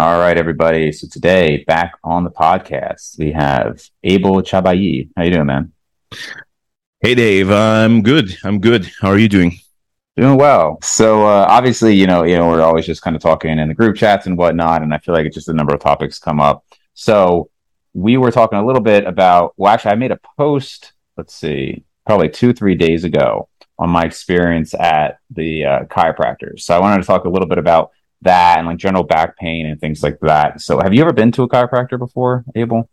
All right, everybody. So today, back on the podcast, we have Abel Csabai. How you doing, man? Hey, Dave. I'm good. I'm good. How are you doing? Doing well. So uh, obviously, you know, you know, we're always just kind of talking in the group chats and whatnot, and I feel like it's just a number of topics come up. So we were talking a little bit about. Well, actually, I made a post. Let's see, probably two, three days ago on my experience at the uh, chiropractors. So I wanted to talk a little bit about that and like general back pain and things like that. So have you ever been to a chiropractor before, Abel?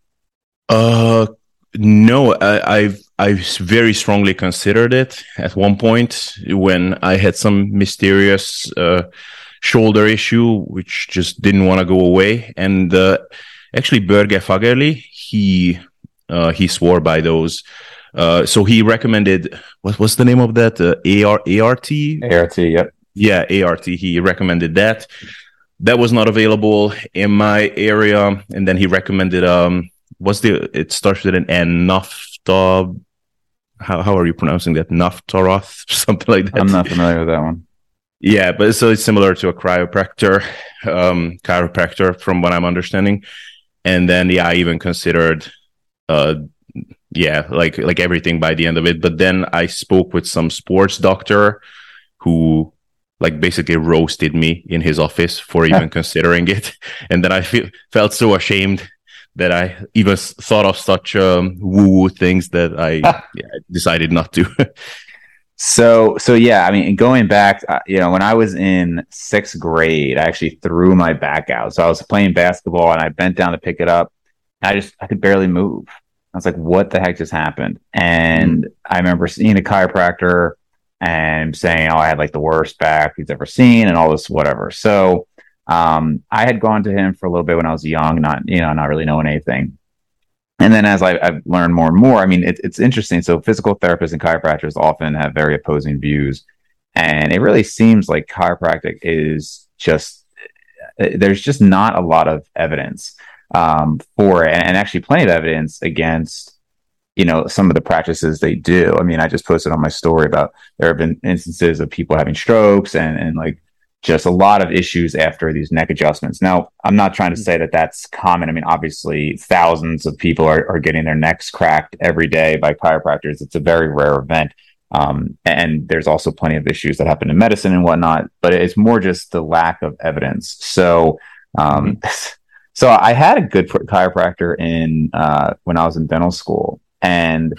Uh, no, I, I've I've very strongly considered it at one point when I had some mysterious uh, shoulder issue, which just didn't want to go away. And uh, actually, Børge Fagerli, he uh, he swore by those. Uh, so he recommended what was the name of that? Uh, AR ART. ART. Yep yeah, ART. He recommended that. That was not available in my area, and then he recommended um, what's the? It starts with an N. Nafta. How how are you pronouncing that? Naftaroth, something like that. I'm not familiar with that one. Yeah, but so it's similar to a chiropractor, um, chiropractor, from what I'm understanding. And then, yeah, I even considered, uh, yeah, like like everything by the end of it. But then I spoke with some sports doctor who like basically roasted me in his office for even considering it. And then I feel, felt so ashamed that I even thought of such um, woo woo things that I yeah, decided not to. so, so yeah, I mean, going back, uh, you know, when I was in sixth grade, I actually threw my back out. So I was playing basketball and I bent down to pick it up. I just, I could barely move. I was like, what the heck just happened? And mm. I remember seeing a chiropractor and saying, "Oh, I had like the worst back he's ever seen," and all this whatever. So um, I had gone to him for a little bit when I was young, not you know, not really knowing anything. And then as I, have learned more and more, I mean, it, it's interesting. So physical therapists and chiropractors often have very opposing views, and it really seems like chiropractic is just there's just not a lot of evidence um, for it, and actually plenty of evidence against you know some of the practices they do. I mean i just posted on my story about there have been instances of people having strokes and and like just a lot of issues after these neck adjustments. Now i'm not trying to mm-hmm. say that that's common. I mean obviously thousands of people are, are getting their necks cracked every day by chiropractors. It's a very rare event. Um, and there's also plenty of issues that happen in medicine and whatnot but it's more just the lack of evidence. So um, mm-hmm. so i had a good chiropractor in uh, when i was in dental school and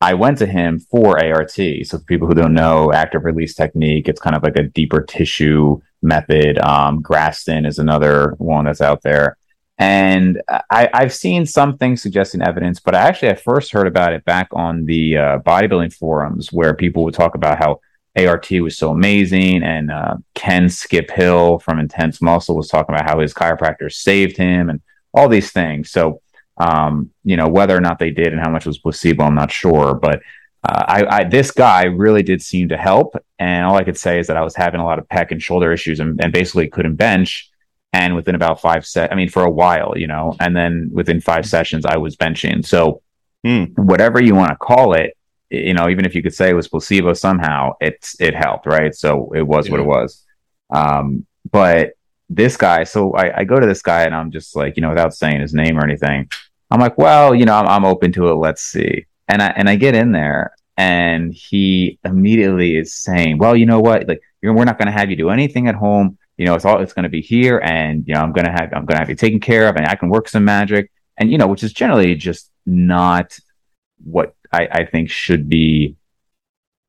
I went to him for ART. So for people who don't know, active release technique, it's kind of like a deeper tissue method. Um, Graston is another one that's out there. And I, have seen some things suggesting evidence, but I actually I first heard about it back on the uh, bodybuilding forums where people would talk about how ART was so amazing. And uh, Ken Skip Hill from Intense Muscle was talking about how his chiropractor saved him and all these things. So um, you know, whether or not they did and how much was placebo, I'm not sure. But uh, I, I, this guy really did seem to help. And all I could say is that I was having a lot of pec and shoulder issues and, and basically couldn't bench. And within about five set, I mean, for a while, you know, and then within five sessions, I was benching. So hmm. whatever you want to call it, you know, even if you could say it was placebo somehow, it's it helped, right? So it was yeah. what it was. Um, but this guy, so I, I go to this guy and I'm just like, you know, without saying his name or anything, I'm like, well, you know, I'm, I'm open to it. Let's see. And I and I get in there, and he immediately is saying, well, you know what? Like, we're not going to have you do anything at home. You know, it's all it's going to be here, and you know, I'm going to have I'm going to have you taken care of, and I can work some magic, and you know, which is generally just not what I, I think should be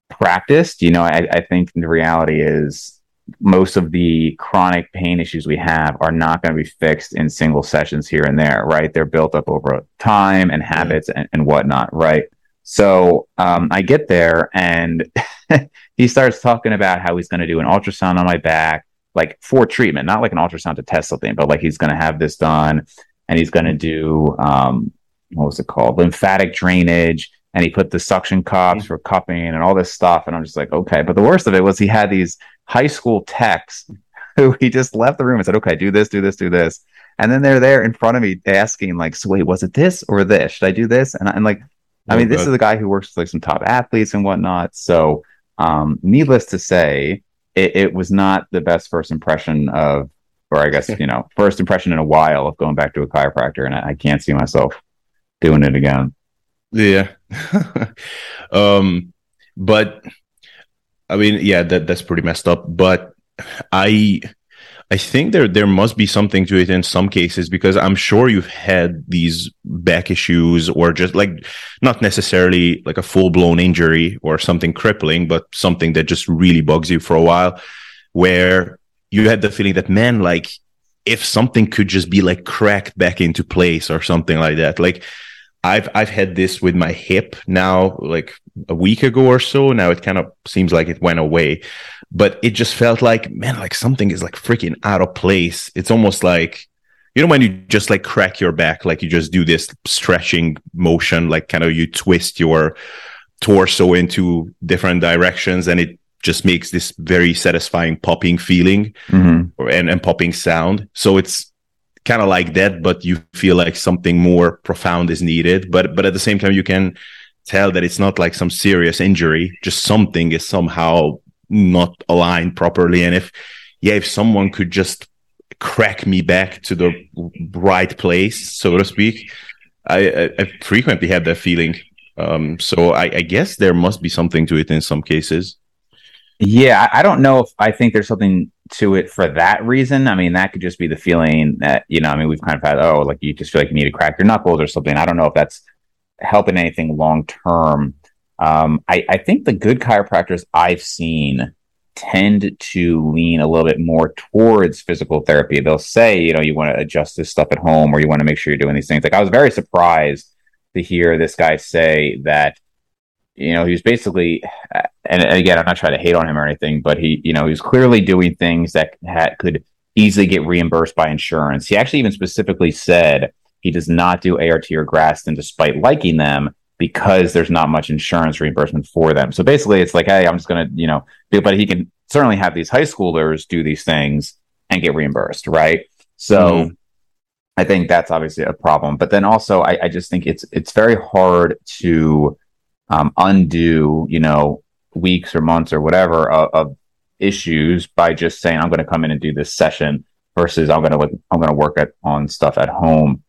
practiced. You know, I, I think the reality is most of the chronic pain issues we have are not going to be fixed in single sessions here and there, right? They're built up over time and habits and, and whatnot, right? So um, I get there and he starts talking about how he's going to do an ultrasound on my back, like for treatment, not like an ultrasound to test something, but like he's going to have this done and he's going to do, um, what was it called? Lymphatic drainage. And he put the suction cups for cupping and all this stuff. And I'm just like, okay. But the worst of it was he had these high school techs who he just left the room and said, okay, do this, do this, do this. And then they're there in front of me asking, like, so wait, was it this or this? Should I do this? And I'm like, I mean, this is a guy who works with like some top athletes and whatnot. So, um, needless to say, it, it, was not the best first impression of or I guess you know, first impression in a while of going back to a chiropractor, and I, I can't see myself doing it again. Yeah. um, but I mean, yeah, that that's pretty messed up. But I I think there there must be something to it in some cases because I'm sure you've had these back issues or just like not necessarily like a full blown injury or something crippling, but something that just really bugs you for a while, where you had the feeling that man, like if something could just be like cracked back into place or something like that, like I've I've had this with my hip now, like a week ago or so. Now it kind of seems like it went away, but it just felt like man, like something is like freaking out of place. It's almost like you know when you just like crack your back, like you just do this stretching motion, like kind of you twist your torso into different directions, and it just makes this very satisfying popping feeling mm-hmm. and, and popping sound. So it's kind of like that, but you feel like something more profound is needed. But but at the same time, you can tell that it's not like some serious injury, just something is somehow not aligned properly. And if yeah, if someone could just crack me back to the right place, so to speak, I, I, frequently have that feeling. Um, so I, I guess there must be something to it in some cases. Yeah, I don't know if I think there's something to it for that reason. I mean, that could just be the feeling that, you know, I mean, we've kind of had, oh, like you just feel like you need to crack your knuckles or something. I don't know if that's helping anything long term. Um, I, I think the good chiropractors I've seen tend to lean a little bit more towards physical therapy. They'll say, you know, you want to adjust this stuff at home or you want to make sure you're doing these things. Like I was very surprised to hear this guy say that you know, he was basically, and again, I'm not trying to hate on him or anything, but he, you know, he was clearly doing things that had, could easily get reimbursed by insurance. He actually even specifically said he does not do ART or Graston despite liking them because there's not much insurance reimbursement for them. So basically, it's like, hey, I'm just going to, you know, but he can certainly have these high schoolers do these things and get reimbursed, right? So. Mm-hmm. I think that's obviously a problem, but then also I, I just think it's it's very hard to um, undo, you know, weeks or months or whatever of, of issues by just saying I'm going to come in and do this session versus I'm going to I'm going to work at, on stuff at home.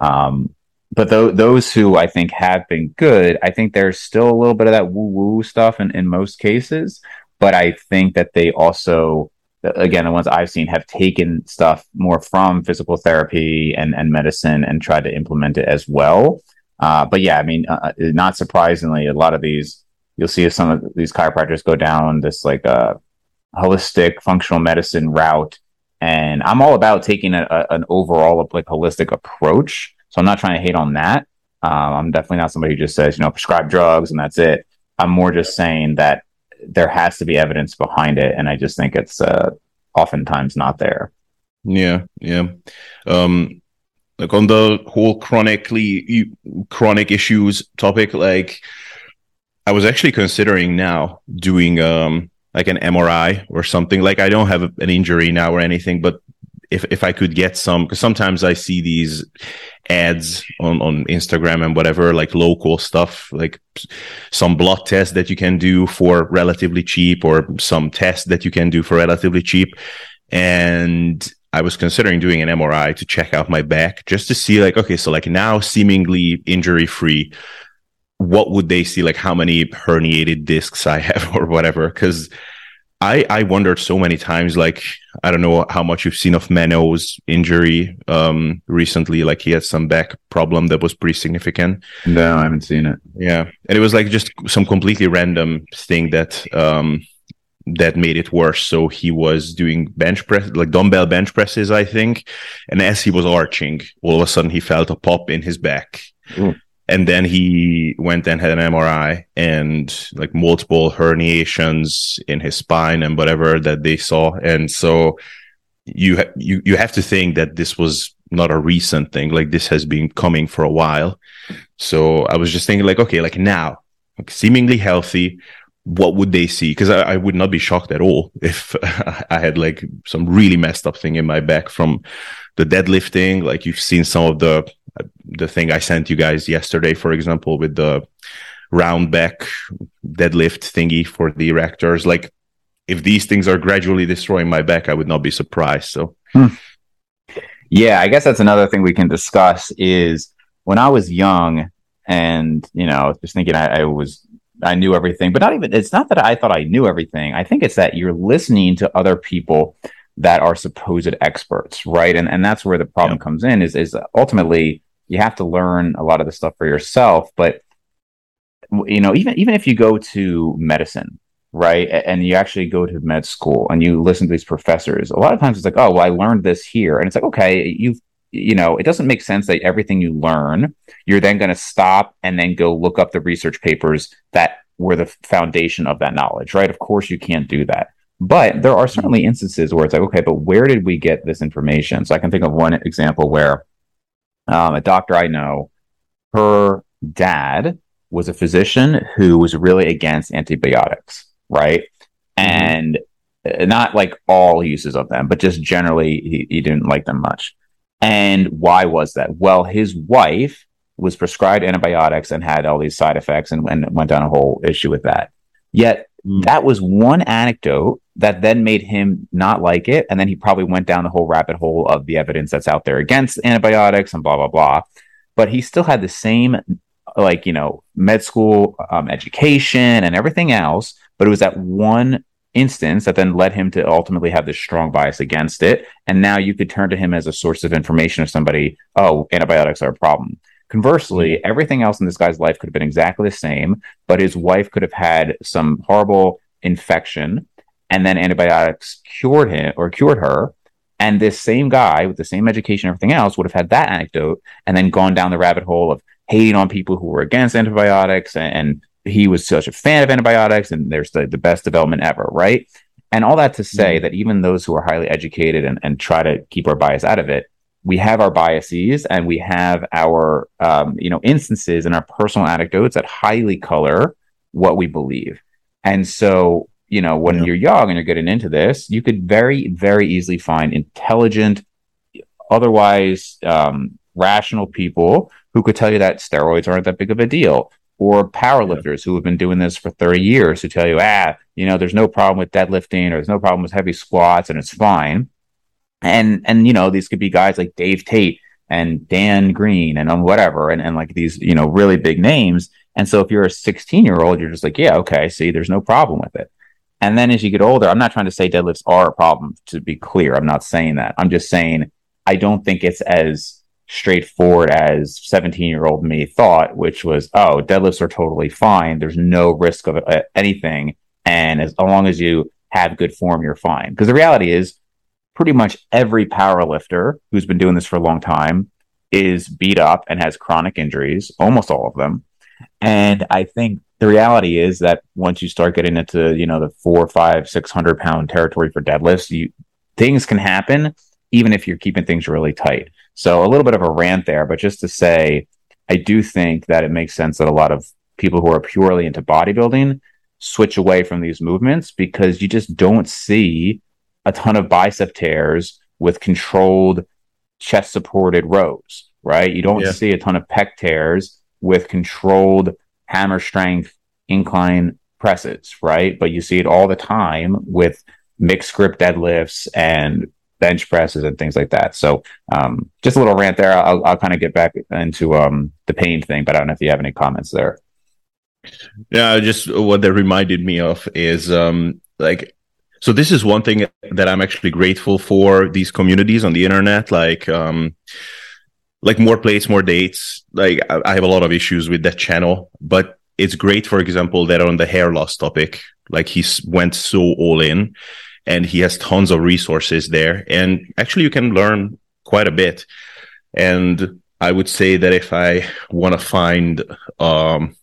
Um, but th- those who I think have been good, I think there's still a little bit of that woo woo stuff in, in most cases. But I think that they also, again, the ones I've seen have taken stuff more from physical therapy and, and medicine and tried to implement it as well. Uh, but yeah, I mean, uh, uh, not surprisingly, a lot of these you'll see some of these chiropractors go down this like uh, holistic functional medicine route, and I'm all about taking a, a, an overall like holistic approach. So I'm not trying to hate on that. Um, I'm definitely not somebody who just says you know prescribe drugs and that's it. I'm more just saying that there has to be evidence behind it, and I just think it's uh, oftentimes not there. Yeah, yeah. Um, like on the whole chronically chronic issues topic like i was actually considering now doing um like an mri or something. Like i don't have an injury now or anything but if if i could get some because sometimes i see these ads on on instagram and whatever like local stuff like some blood test that you can do for relatively cheap or some test that you can do for relatively cheap. And I was considering doing an MRI to check out my back just to see like, okay, so like now seemingly injury free, what would they see? Like how many herniated discs I have or whatever. Cause I, I wondered so many times, like, I don't know how much you've seen of Mano's injury um, recently. Like he had some back problem that was pretty significant. No, I haven't seen it. Yeah. And it was like just some completely random thing that um, that made it worse. So he was doing bench press, like dumbbell bench presses, I think. And as he was arching, all of a sudden he felt a pop in his back. And then he went and had an MRI and like multiple herniations in his spine and whatever that they saw. And so you, ha- you, you have to think that this was not a recent thing. Like this has been coming for a while. So I was just thinking like, okay, like now, like seemingly healthy, what would they see? Because I, I, would not be shocked at all if I had like some really messed up thing in my back from the deadlifting. Like you've seen some of the the thing I sent you guys yesterday, for example, with the round back deadlift thingy for the erectors. Like if these things are gradually destroying my back, I would not be surprised. So. Hmm. Yeah, I guess that's another thing we can discuss is when I was young and, you know, just thinking I, I was I knew everything, but not even it's not that I thought I knew everything. I think it's that you're listening to other people that are supposed experts, right? And and that's where the problem yeah. comes in is is ultimately you have to learn a lot of the stuff for yourself, but you know, even even if you go to medicine, right, and you actually go to med school and you listen to these professors, a lot of times it's like, oh, well, I learned this here, and it's like, okay, you've you know, it doesn't make sense that everything you learn, you're then going to stop and then go look up the research papers that were the foundation of that knowledge, right? Of course, you can't do that. But there are certainly instances where it's like, okay, but where did we get this information? So I can think of one example where um, a doctor I know, her dad was a physician who was really against antibiotics, right? Mm-hmm. And uh, not like all uses of them, but just generally, he, he didn't like them much. And why was that? Well, his wife was prescribed antibiotics and had all these side effects and, and went down a whole issue with that. Yet. That was one anecdote that then made him not like it. And then he probably went down the whole rabbit hole of the evidence that's out there against antibiotics and blah, blah, blah. But he still had the same, like, you know, med school um, education and everything else. But it was that one instance that then led him to ultimately have this strong bias against it. And now you could turn to him as a source of information of somebody, oh, antibiotics are a problem. Conversely, everything else in this guy's life could have been exactly the same, but his wife could have had some horrible infection and then antibiotics cured him or cured her. And this same guy with the same education and everything else would have had that anecdote and then gone down the rabbit hole of hating on people who were against antibiotics and, and he was such a fan of antibiotics and there's the, the best development ever, right? And all that to say mm-hmm. that even those who are highly educated and, and try to keep our bias out of it, we have our biases and we have our um, you know instances and our personal anecdotes that highly color what we believe. And so, you know, when yeah. you're young and you're getting into this, you could very, very easily find intelligent, otherwise um, rational people who could tell you that steroids aren't that big of a deal or powerlifters yeah. who have been doing this for 30 years who tell you, ah, you know, there's no problem with deadlifting or there's no problem with heavy squats and it's fine. And, and, you know, these could be guys like Dave Tate and Dan Green and on whatever, and, and like these, you know, really big names. And so if you're a 16 year old, you're just like, yeah, okay, see, there's no problem with it. And then as you get older, I'm not trying to say deadlifts are a problem to be clear. I'm not saying that. I'm just saying I don't think it's as straightforward as 17 year old me thought, which was, oh, deadlifts are totally fine. There's no risk of uh, anything. And as long as you have good form, you're fine. Because the reality is, pretty much every power lifter who's been doing this for a long time is beat up and has chronic injuries, almost all of them. And I think the reality is that once you start getting into, you know, the four, five, six hundred pound territory for deadlifts, you things can happen even if you're keeping things really tight. So a little bit of a rant there, but just to say, I do think that it makes sense that a lot of people who are purely into bodybuilding switch away from these movements because you just don't see a ton of bicep tears with controlled chest supported rows, right? You don't yeah. see a ton of pec tears with controlled hammer strength incline presses, right? But you see it all the time with mixed grip deadlifts and bench presses and things like that. So um, just a little rant there. I'll, I'll kind of get back into um, the pain thing, but I don't know if you have any comments there. Yeah, just what that reminded me of is um, like so this is one thing that I'm actually grateful for these communities on the internet, like um, like more plates, more dates. Like I have a lot of issues with that channel, but it's great, for example, that on the hair loss topic, like he went so all in and he has tons of resources there. And actually, you can learn quite a bit. And I would say that if I want to find um,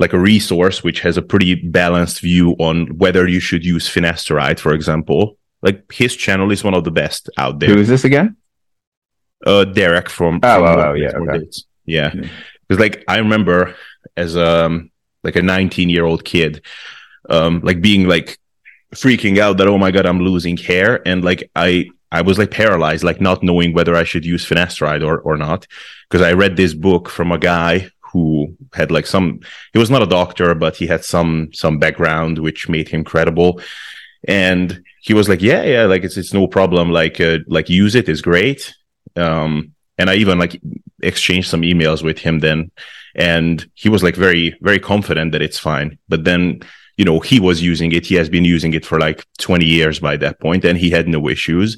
like a resource which has a pretty balanced view on whether you should use finasteride, for example, like his channel is one of the best out there. Who is this again? Uh, Derek from. Oh, from oh, oh yeah, okay. yeah. Because like I remember as um like a 19 year old kid, um, like being like freaking out that oh my god i'm losing hair and like i i was like paralyzed like not knowing whether i should use finasteride or or not because i read this book from a guy who had like some he was not a doctor but he had some some background which made him credible. And he was like yeah yeah like it's it's no problem. Like uh, like use it is great. Um, and I even like exchanged some emails with him then, and he was like very very confident that it's fine. But then you know he was using it. He has been using it for like 20 years by that point, and he had no issues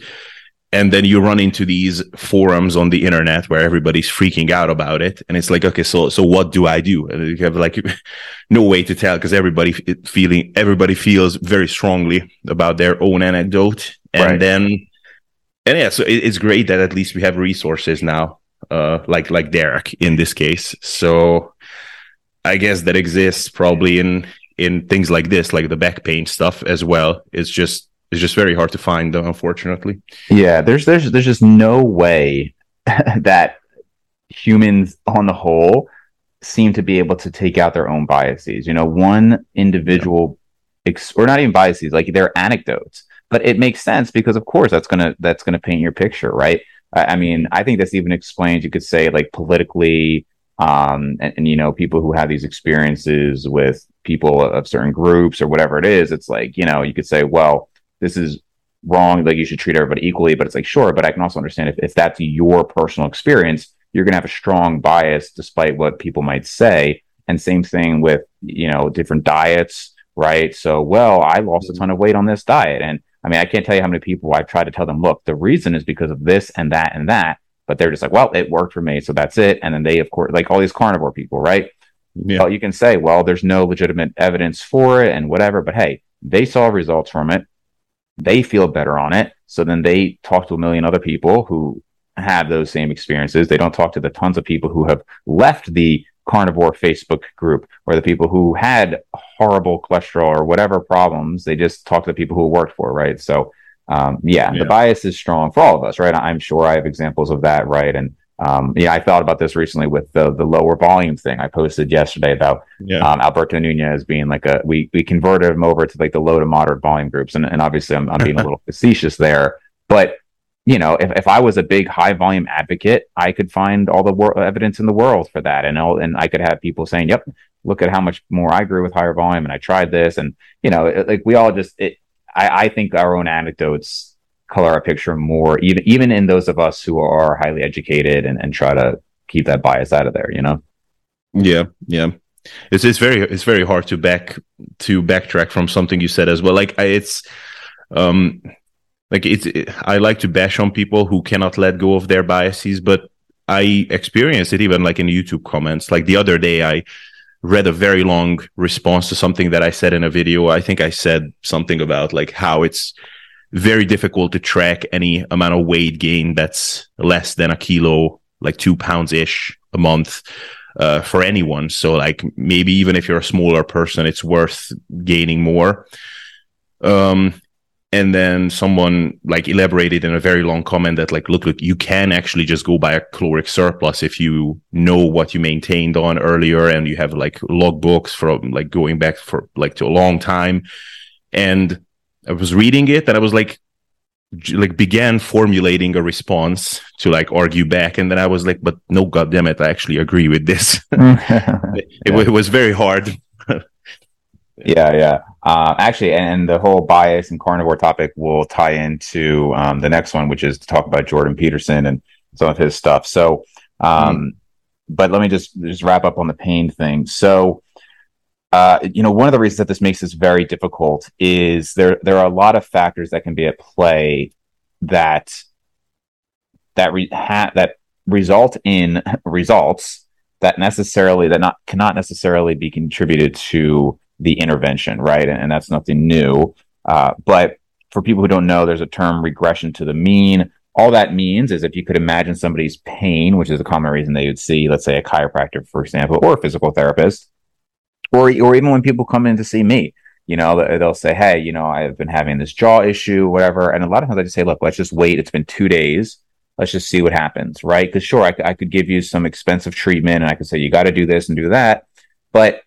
and then you run into these forums on the internet where everybody's freaking out about it. And it's like okay so so what do i do? And you have like no way to tell because everybody feeling everybody feels very strongly about their own anecdote. And right. then and yeah so it, it's great that at least we have resources now uh like like derek in this case. So i guess that exists probably in in things like this like the back pain stuff as well. It's just is just very hard to find, unfortunately. Yeah, there's there's there's just no way that humans on the whole seem to be able to take out their own biases. You know, one individual ex- or not even biases, like they're anecdotes. But it makes sense because of course that's gonna that's gonna paint your picture, right? I, I mean, I think that's even explains, you could say, like politically, um, and, and, you know people who have these experiences with people of certain groups or whatever it is it's like you know you could say well this is wrong. Like you should treat everybody equally. But it's like, sure, but I can also understand if, if that's your personal experience, you're going to have a strong bias despite what people might say. And same thing with, you know, different diets, right? So, well, I lost a mm-hmm. ton of weight on this diet. And I mean, I can't tell you how many people I've tried to tell them, look, the reason is because of this and that and that. But they're just like, well, it worked for me. So that's it. And then they, of course, like all these carnivore people, right? Yeah. Well, you can say, well, there's no legitimate evidence for it and whatever. But hey, they saw results from it they feel better on it. So then they talk to a million other people who have those same experiences. They don't talk to the tons of people who have left the carnivore Facebook group or the people who had horrible cholesterol or whatever problems. They just talk to the people who worked for, right? So, um, yeah, yeah, the bias is strong for all of us, right? I'm sure I have examples of that, right? And um, yeah, I thought about this recently with the the lower volume thing I posted yesterday about yeah. um, Alberto Nunez being like a we we converted him over to like the low to moderate volume groups, and, and obviously I'm, I'm being a little facetious there, but you know, if, if I was a big high volume advocate, I could find all the wor- evidence in the world for that, and all, and I could have people saying, "Yep, look at how much more I grew with higher volume, and I tried this," and you know, it, like we all just, it, I, I think our own anecdotes color our picture more, even even in those of us who are highly educated and, and try to keep that bias out of there, you know? Yeah, yeah. It's it's very it's very hard to back to backtrack from something you said as well. Like I, it's um like it's it, I like to bash on people who cannot let go of their biases, but I experience it even like in YouTube comments. Like the other day, I read a very long response to something that I said in a video. I think I said something about like how it's very difficult to track any amount of weight gain that's less than a kilo, like two pounds ish a month. Uh, for anyone. So like maybe even if you're a smaller person, it's worth gaining more. Um, and then someone like elaborated in a very long comment that like, look, look, you can actually just go by a caloric surplus if you know what you maintained on earlier and you have like logbooks from like going back for like to a long time. And I was reading it and I was like, like began formulating a response to like argue back. And then i was like but no goddamn it i actually agree with this. It, yeah. it, was very hard. Yeah yeah. Uh, actually and the whole bias and carnivore topic will tie into um, the next one which is to talk about jordan peterson and some of his stuff. So um, mm. but let me just just wrap up on the pain thing. So uh, you know, one of the reasons that this makes this very difficult is there there are a lot of factors that can be at play that that re- ha- that result in results that necessarily that not cannot necessarily be contributed to the intervention, right? And, and that's nothing new. Uh, but for people who don't know, there's a term regression to the mean. All that means is if you could imagine somebody's pain, which is a common reason they would see, let's say, a chiropractor, for example, or a physical therapist, or or even when people come in to see me you know they'll say hey you know i've been having this jaw issue whatever. And a lot of times i just say look let's just wait. It's been two days. Let's just see what happens right? Because sure I, I could give you some expensive treatment and i could say you got to do this and do that. But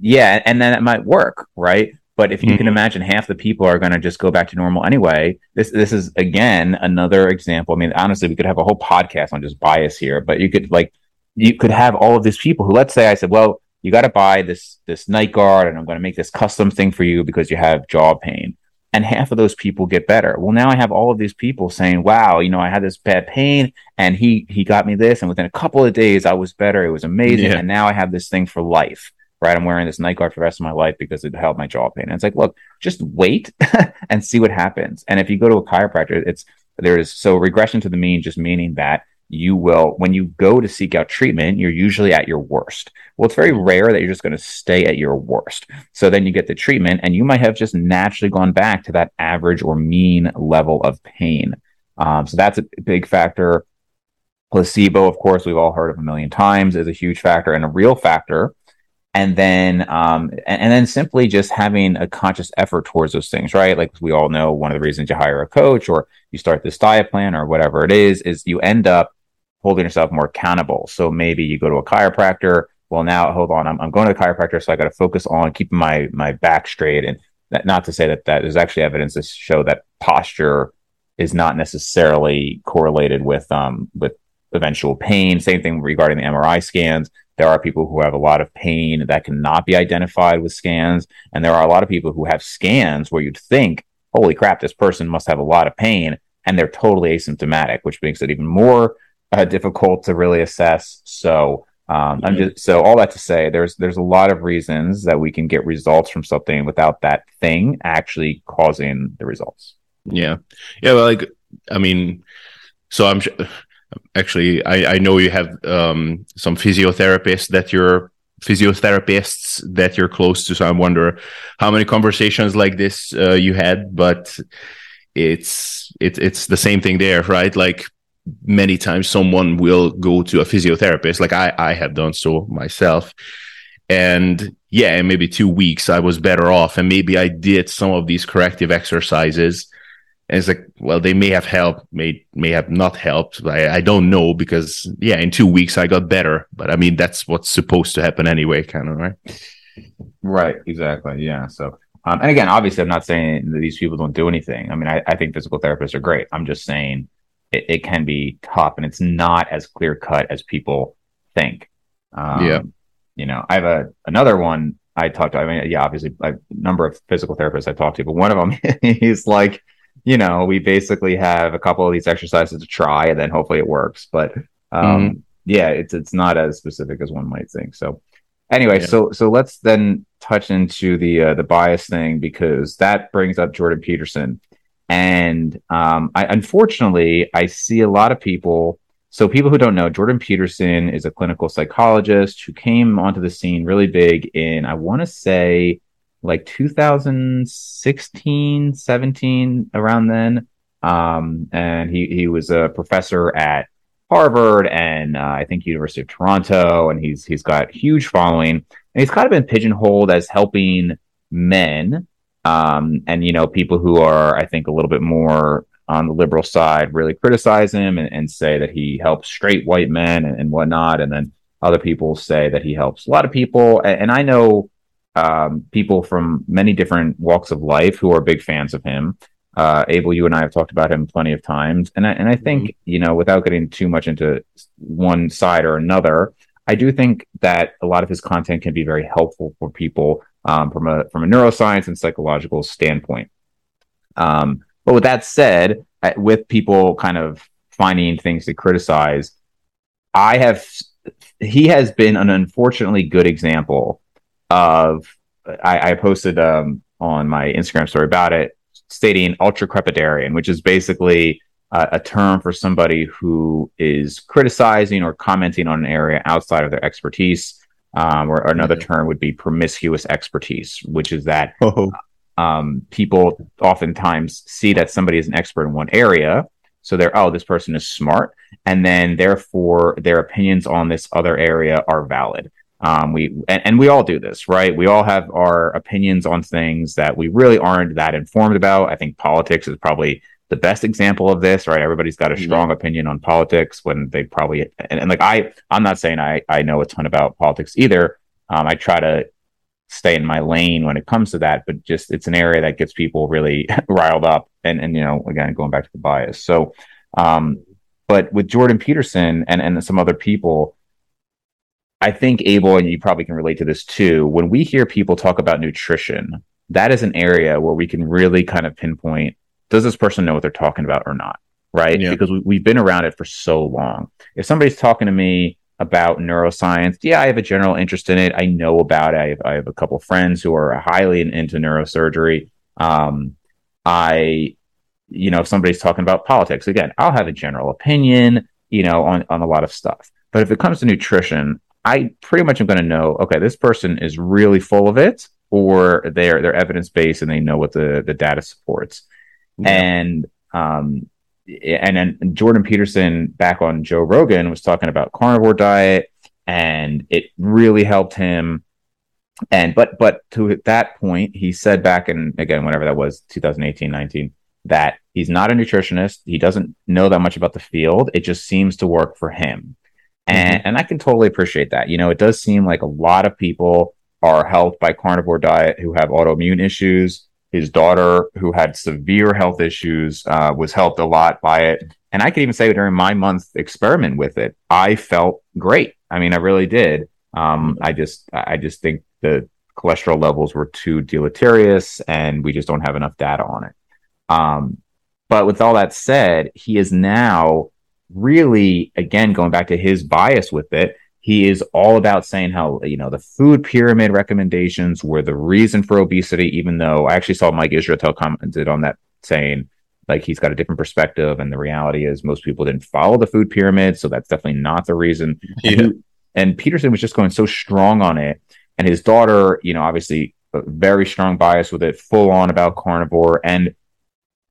yeah and then it might work right? But if you mm-hmm. can imagine half the people are going to just go back to normal anyway. This this is again another example. I mean honestly we could have a whole podcast on just bias here but you could like you could have all of these people who let's say i said well you got to buy this this night guard and i'm going to make this custom thing for you because you have jaw pain and half of those people get better. Well, now I have all of these people saying, "Wow, you know, I had this bad pain, and he he got me this, and within a couple of days, I was better. It was amazing, yeah. and now I have this thing for life." Right, I'm wearing this night guard for the rest of my life because it helped my jaw pain. And it's like, look, just wait and see what happens. And if you go to a chiropractor, it's there is so regression to the mean, just meaning that you will, when you go to seek out treatment, you're usually at your worst. Well, it's very rare that you're just going to stay at your worst. So then you get the treatment, and you might have just naturally gone back to that average or mean level of pain. Um, so that's a big factor. Placebo, of course, we've all heard of a million times, is a huge factor and a real factor. And then, um, and, and then simply just having a conscious effort towards those things, right? Like we all know, one of the reasons you hire a coach or you start this diet plan or whatever it is, is you end up holding yourself more accountable. So maybe you go to a chiropractor. Well, now hold on, I'm, I'm going to the chiropractor, so I got to focus on keeping my my back straight. And that, not to say that that there's actually evidence to show that posture is not necessarily correlated with um with eventual pain. Same thing regarding the MRI scans. There are people who have a lot of pain that cannot be identified with scans, and there are a lot of people who have scans where you'd think, "Holy crap, this person must have a lot of pain," and they're totally asymptomatic, which makes it even more uh, difficult to really assess. So um, I'm just so all that to say, there's there's a lot of reasons that we can get results from something without that thing actually causing the results. Yeah, yeah. Well, like I mean, so I'm actually I I know you have um, some physiotherapists that you're physiotherapists that you're close to. So I wonder how many conversations like this uh, you had, but it's it's it's the same thing there, right? Like many times someone will go to a physiotherapist like i i have done so myself. And yeah in maybe two weeks i was better off and maybe i did some of these corrective exercises. And it's like well they may have helped may may have not helped. I, I don't know because yeah in two weeks i got better. But i mean that's what's supposed to happen anyway kind of right? Right exactly yeah so um, and again obviously i'm not saying that these people don't do anything. I mean I, I think physical therapists are great. I'm just saying it, it can be tough and it's not as clear cut as people think. Um, yeah. You know, I have a another one I talked to. I mean, yeah, obviously, a number of physical therapists I talked to, but one of them, he's like, you know, we basically have a couple of these exercises to try, and then hopefully it works. But um, mm-hmm. yeah, it's it's not as specific as one might think. So anyway, yeah. so so let's then touch into the uh, the bias thing because that brings up Jordan Peterson. And um, I, unfortunately, I see a lot of people. So, people who don't know, Jordan Peterson is a clinical psychologist who came onto the scene really big in, I want to say, like 2016, 17, around then. Um, and he, he was a professor at Harvard and uh, I think University of Toronto, and he's he's got huge following, and he's kind of been pigeonholed as helping men um, and you know, people who are, I think, a little bit more on the liberal side really criticize him and, and say that he helps straight white men and, and, whatnot. And then other people say that he helps a lot of people. And, and I know um, people from many different walks of life who are big fans of him. Uh, Abel, you and I have talked about him plenty of times, and I, and I think mm-hmm. you know, without getting too much into one side or another, I do think that a lot of his content can be very helpful for people um, from a from a neuroscience and psychological standpoint. Um, but with that said, with people kind of finding things to criticize, I have he has been an unfortunately good example of. I, I posted um, on my Instagram story about it, stating ultra crepidarian, which is basically uh, a term for somebody who is criticizing or commenting on an area outside of their expertise. Um, or, or, another term would be promiscuous expertise, which is that oh. um, people oftentimes see that somebody is an expert in one area. So they're, oh, this person is smart. And then therefore their opinions on this other area are valid. Um, we, and, and we all do this, right? We all have our opinions on things that we really aren't that informed about. I think politics is probably the best example of this, right? Everybody's got a strong opinion on politics when they probably and, and, like I I'm not saying I I know a ton about politics either. Um, I try to stay in my lane when it comes to that, but just it's an area that gets people really riled up and and you know again going back to the bias. So um but with Jordan Peterson and and some other people I think Abel and you probably can relate to this too when we hear people talk about nutrition that is an area where we can really kind of pinpoint does this person know what they're talking about or not? Right. Yeah. Because we, we've been around it for so long. If somebody's talking to me about neuroscience, yeah, I have a general interest in it. I know about it. I have, I have a couple friends who are highly into neurosurgery. Um, I, you know, if somebody's talking about politics, again, I'll have a general opinion, you know, on, on a lot of stuff. But if it comes to nutrition, I pretty much am going to know, okay, this person is really full of it or they're, they're evidence based and they know what the, the data supports. Yeah. And, um, and then Jordan Peterson back on Joe Rogan was talking about carnivore diet and it really helped him. And, but, but to that point, he said back in, again, whenever that was 2018, 19, that he's not a nutritionist. He doesn't know that much about the field. It just seems to work for him. And, mm-hmm. and I can totally appreciate that. You know, it does seem like a lot of people are helped by carnivore diet who have autoimmune issues his daughter, who had severe health issues, uh, was helped a lot by it. And I can even say during my month experiment with it, I felt great. I mean, I really did. Um, I just, I just think the cholesterol levels were too deleterious, and we just don't have enough data on it. Um, but with all that said, he is now really, again, going back to his bias with it he is all about saying how you know the food pyramid recommendations were the reason for obesity even though i actually saw mike Israetel commented on that saying like he's got a different perspective and the reality is most people didn't follow the food pyramid so that's definitely not the reason. Yeah. and, he, and peterson was just going so strong on it. And his daughter you know obviously very strong bias with it full on about carnivore. And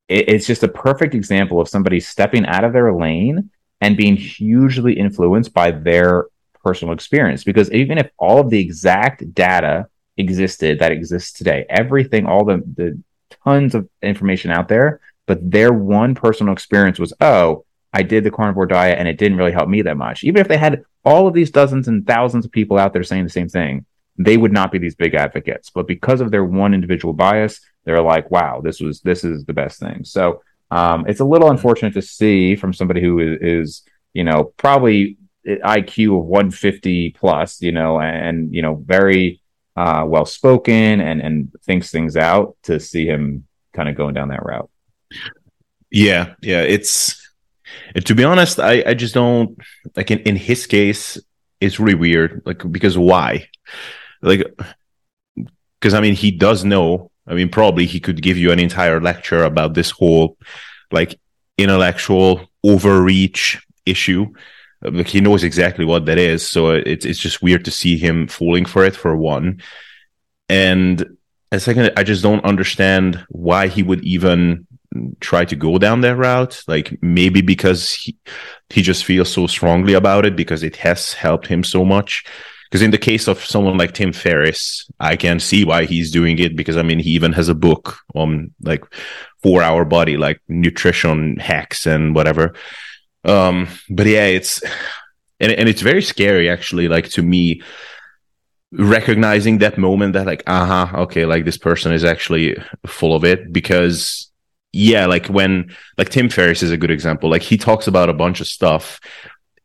it, it's just a perfect example of somebody stepping out of their lane and being hugely influenced by their personal experience because even if all of the exact data existed that exists today, everything, all the, the tons of information out there, but their one personal experience was, oh, I did the carnivore diet and it didn't really help me that much. Even if they had all of these dozens and thousands of people out there saying the same thing, they would not be these big advocates. But because of their one individual bias, they're like, wow, this was this is the best thing. So um, it's a little unfortunate to see from somebody who is, is you know, probably IQ of 150 plus, you know, and you know, very uh, well spoken and and thinks things out to see him kind of going down that route. Yeah, yeah, it's to be honest, I I just don't like in in his case, it's really weird, like because why, like because I mean he does know. I mean, probably he could give you an entire lecture about this whole like intellectual overreach issue like he knows exactly what that is. So it's it's just weird to see him falling for it for one. And a second, I just don't understand why he would even try to go down that route. Like maybe because he he just feels so strongly about it because it has helped him so much. Because in the case of someone like Tim Ferriss, I can see why he's doing it because I mean he even has a book on like four hour body, like nutrition hacks and whatever. Um, but yeah, it's and and it's very scary actually. Like to me, recognizing that moment that like, uh huh, okay, like this person is actually full of it because yeah, like when like Tim Ferriss is a good example. Like he talks about a bunch of stuff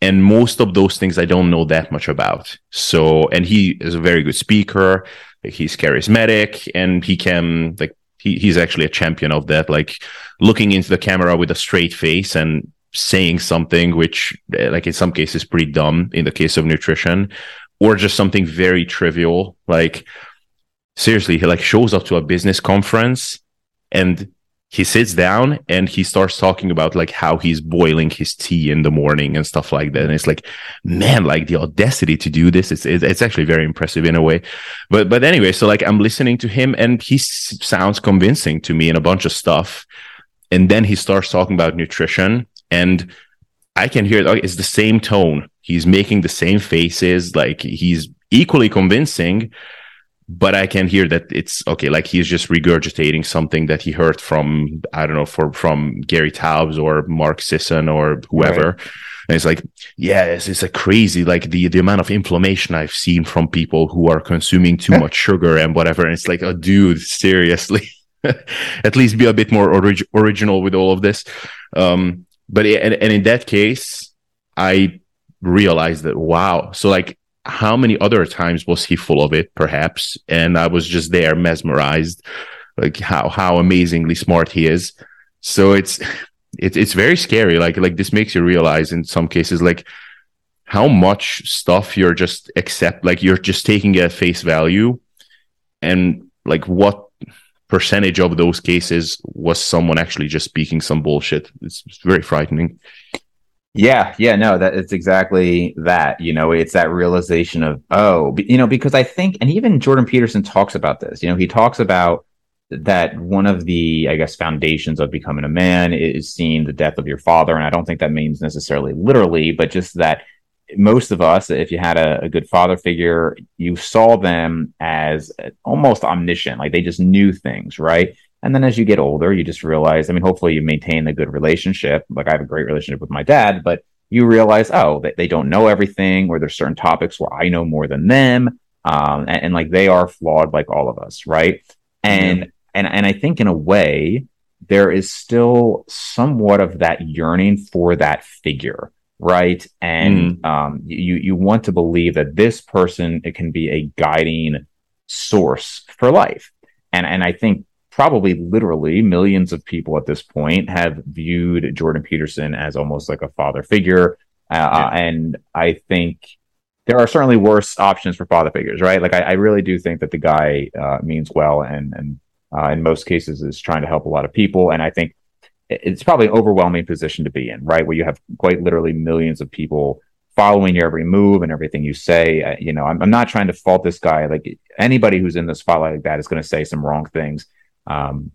and most of those things I don't know that much about. So, and he is a very good speaker. Like he's charismatic and he can like he, he's actually a champion of that. Like looking into the camera with a straight face and saying something which eh, like in some cases pretty dumb in the case of nutrition or just something very trivial like seriously he like shows up to a business conference and he sits down and he starts talking about like how he's boiling his tea in the morning and stuff like that. And it's like man like the audacity to do this it's it's actually very impressive in a way. But but anyway so like i'm listening to him and he sounds convincing to me in a bunch of stuff. And then he starts talking about nutrition and I can hear it. It's the same tone. He's making the same faces. Like he's equally convincing, but I can hear that it's okay. Like he's just regurgitating something that he heard from I don't know for from Gary Taubes or Mark Sisson or whoever. Right. And it's like, yeah, it's, it's a crazy like the the amount of inflammation I've seen from people who are consuming too much sugar and whatever. And it's like, oh, dude, seriously. At least be a bit more orig- original with all of this. Um, but and, and in that case, I realized that wow. So like how many other times was he full of it perhaps? And i was just there mesmerized like how how amazingly smart he is. So it's it's it's very scary. Like like this makes you realize in some cases like how much stuff you're just accept like you're just taking at face value. And like what percentage of those cases was someone actually just speaking some bullshit it's, it's very frightening yeah, yeah, no, that it's exactly that. You know, it's that realization of oh, you know, because I think, and even Jordan Peterson talks about this. You know, he talks about that one of the, I guess, foundations of becoming a man is seeing the death of your father, and I don't think that means necessarily literally, but just that most of us, if you had a, a good father figure, you saw them as almost omniscient, like they just knew things, right? And then as you get older, you just realize, I mean, hopefully you maintain a good relationship. Like I have a great relationship with my dad, but you realize, oh, they, they don't know everything, or there's certain topics where I know more than them. Um, and, and, like they are flawed like all of us, right? And yeah. and and I think in a way, there is still somewhat of that yearning for that figure, right? And mm. um, you you want to believe that this person it can be a guiding source for life. And and I think probably literally millions of people at this point have viewed Jordan Peterson as almost like a father figure. Uh, yeah. And I think there are certainly worse options for father figures, right? Like I, I really do think that the guy uh, means well and and uh, in most cases is trying to help a lot of people. And I think it's probably an overwhelming position to be in, right? Where you have quite literally millions of people following your every move and everything you say. Uh, you know, I'm, I'm not trying to fault this guy. Like anybody who's in the spotlight like that is going to say some wrong things. Um,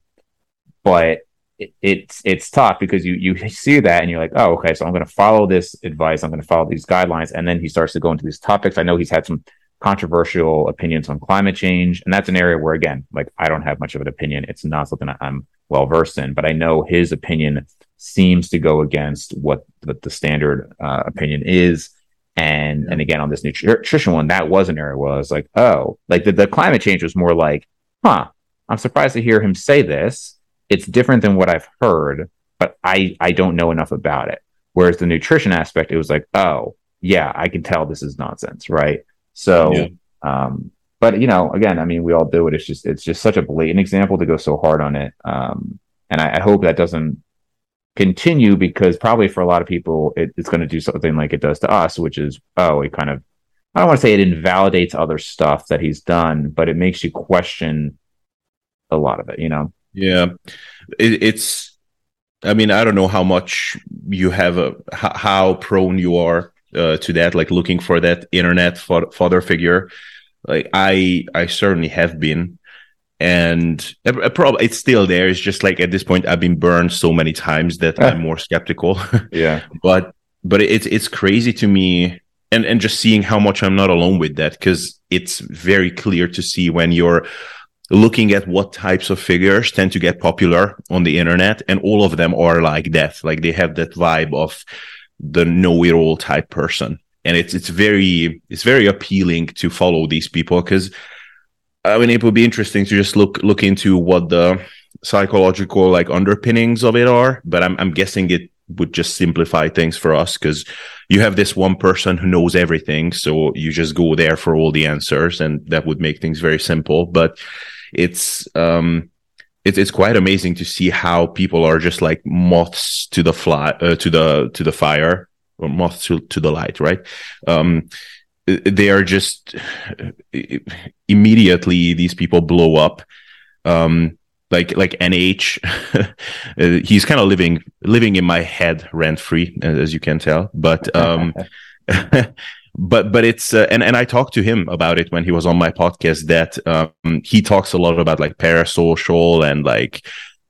but it, it's it's tough because you you see that and you're like, oh, okay, so I'm going to follow this advice. I'm going to follow these guidelines, and then he starts to go into these topics. I know he's had some controversial opinions on climate change, and that's an area where again, like I don't have much of an opinion. It's not something I'm well versed in, but I know his opinion seems to go against what the, the standard uh, opinion is. And yeah. and again on this nutrition one, that was an area where I was like, oh, like the, the climate change was more like, huh, I'm surprised to hear him say this. It's different than what I've heard, but I I don't know enough about it. Whereas the nutrition aspect, it was like, oh yeah, I can tell this is nonsense, right? So, yeah. um, but you know, again, I mean, we all do it. It's just it's just such a blatant example to go so hard on it. Um, and I, I hope that doesn't continue because probably for a lot of people, it, it's going to do something like it does to us, which is oh, it kind of I don't want to say it invalidates other stuff that he's done, but it makes you question a lot of it, you know? Yeah. It, it's, I mean, I don't know how much you have a, how prone you are uh, to that, like looking for that internet father figure. Like I, I certainly have been. And a, problem, it's still there. It's just like at this point, I've been burned so many times that I'm more skeptical. yeah. but, but it's, it's crazy to me and and just seeing how much I'm not alone with that because it's very clear to see when you're looking at what types of figures tend to get popular on the internet and all of them are like that like they have that vibe of the know-it-all type person. And it's it's very it's very appealing to follow these people because i mean it would be interesting to just look look into what the psychological like underpinnings of it are but i'm, I'm guessing it would just simplify things for us because you have this one person who knows everything so you just go there for all the answers and that would make things very simple. But it's um it's it's quite amazing to see how people are just like moths to the fly uh, to the to the fire or moths to, to the light right? Um they are just immediately these people blow up. Um like like nh he's kind of living living in my head rent free as you can tell but um but but it's uh, and and I talked to him about it when he was on my podcast that um, he talks a lot about like parasocial and like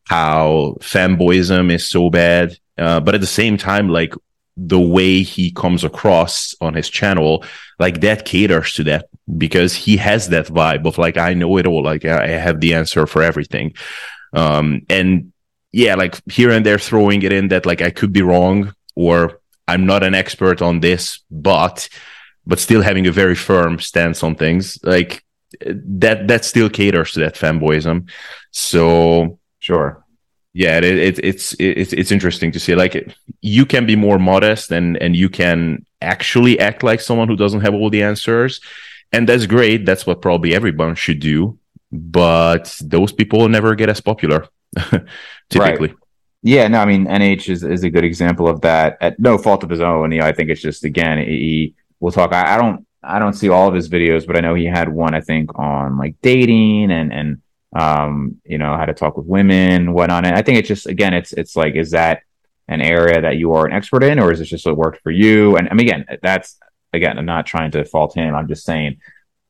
how fanboyism is so bad. Uh, but at the same time like the way he comes across on his channel like that caters to that because he has that vibe of like I know it all. Like I have the answer for everything. Um and yeah like here and there throwing it in that like I could be wrong or I'm not an expert on this but but still having a very firm stance on things like that that still caters to that fanboyism so sure yeah it, it, it's it's it's interesting to see like you can be more modest and and you can actually act like someone who doesn't have all the answers. And that's great. That's what probably everyone should do. But those people never get as popular, typically. Right. Yeah, no, I mean NH is, is a good example of that at no fault of his own. You know, I think it's just again he we'll talk. I, I don't I don't see all of his videos, but I know he had one I think on like dating and and um you know how to talk with women, whatnot. And I think it's just again it's it's like is that an area that you are an expert in, or is it just what worked for you? And I mean again that's again I'm not trying to fault him. I'm just saying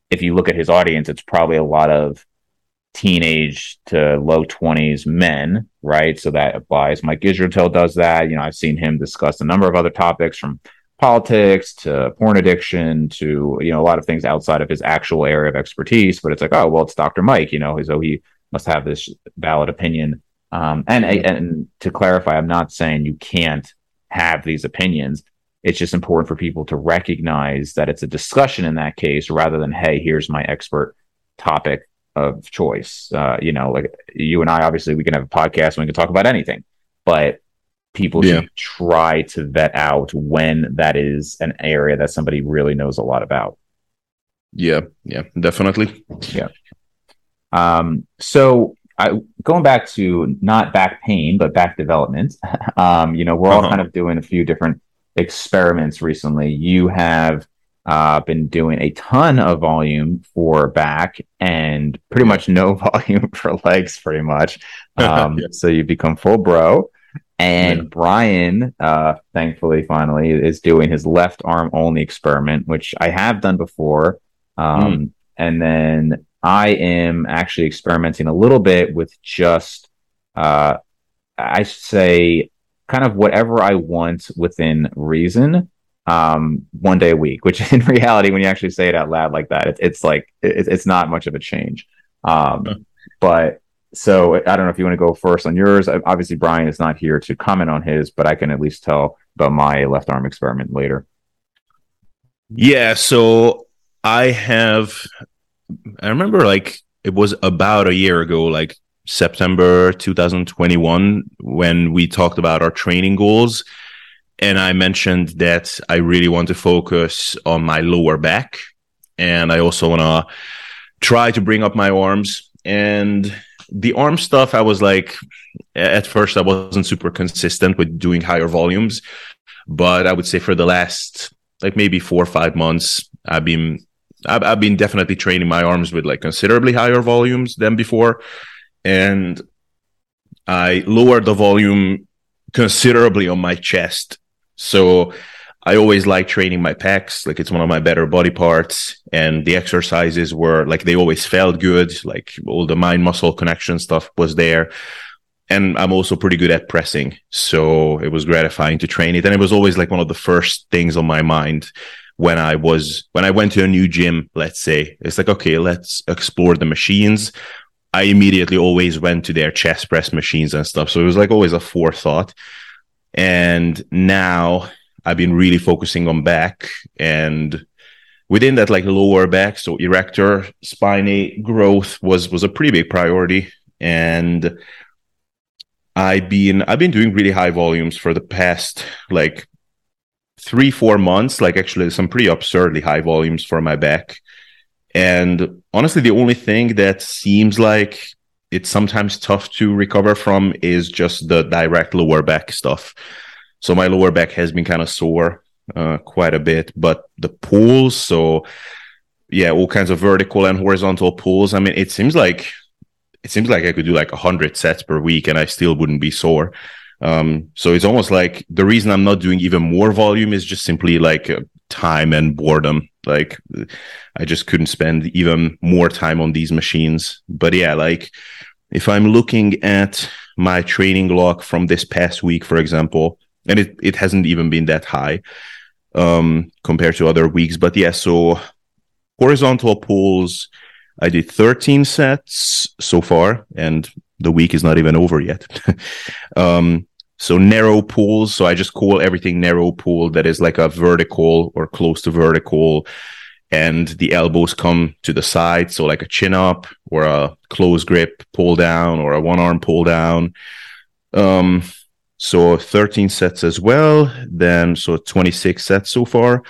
if you look at his audience, it's probably a lot of teenage to low 20s men, right? So that applies. Mike Israetel does that. You know, I've seen him discuss a number of other topics from politics to porn addiction to, you know, a lot of things outside of his actual area of expertise. But it's like, oh, well, it's Dr. Mike, you know, so he must have this valid opinion. Um, and, and to clarify, I'm not saying you can't have these opinions. It's just important for people to recognize that it's a discussion in that case rather than, hey, here's my expert topic of choice. Uh, you know, like you and I, obviously, we can have a podcast and we can talk about anything, but people yeah. should try to vet out when that is an area that somebody really knows a lot about. Yeah, yeah, definitely. Yeah. Um, so I going back to not back pain, but back development. um, you know, we're all uh-huh. kind of doing a few different experiments recently. You have uh, been doing a ton of volume for back and pretty much no volume for legs, pretty much. Um, yeah. So you become full bro. And yeah. Brian, uh, thankfully, finally, is doing his left arm only experiment, which I have done before. Um, mm. And then I am actually experimenting a little bit with just, uh, I should say, kind of whatever I want within reason um, one day a week, which in reality, when you actually say it out loud like that, it, it's like it, it's not much of a change. Um, but so I don't know if you want to go first on yours. Obviously, Brian is not here to comment on his, but I can at least tell about my left arm experiment later. Yeah, so I have. I remember like it was about a year ago, like September 2021, when we talked about our training goals and I mentioned that I really want to focus on my lower back, and I also want to try to bring up my arms. And the arm stuff, I was like, at first, I wasn't super consistent with doing higher volumes, but I would say for the last like maybe four or five months, I've been I've, I've been definitely training my arms with like considerably higher volumes than before, and I lowered the volume considerably on my chest. So I always like training my pecs. Like it's one of my better body parts. And the exercises were like they always felt good. Like all the mind muscle connection stuff was there. And I'm also pretty good at pressing. So it was gratifying to train it. And it was always like one of the first things on my mind when I was, when I went to a new gym, let's say. It's like, okay, let's explore the machines. I immediately always went to their chest press machines and stuff. So it was like always a forethought. And now I've been really focusing on back and within that like lower back, so erector spinae growth was was a pretty big priority. And I've been I've been doing really high volumes for the past like three, four months, like actually some pretty absurdly high volumes for my back. And honestly, the only thing that seems like it's sometimes tough to recover from is just the direct lower back stuff. So my lower back has been kind of sore uh, quite a bit, but the pulls, so yeah, all kinds of vertical and horizontal pulls. I mean, it seems like it seems like I could do like hundred sets per week and I still wouldn't be sore. Um, so it's almost like the reason I'm not doing even more volume is just simply like uh, time and boredom. Like I just couldn't spend even more time on these machines. But yeah, like if I'm looking at my training log from this past week, for example, and it, it hasn't even been that high um, compared to other weeks. But yeah, so horizontal pulls, I did 13 sets so far, and the week is not even over yet. um, so narrow pulls. So I just call everything narrow pull that is like a vertical or close to vertical. And the elbows come to the side. So like a chin up or a close grip pull down or a one arm pull down. Um, So 13 sets as well. Then so 26 sets so far.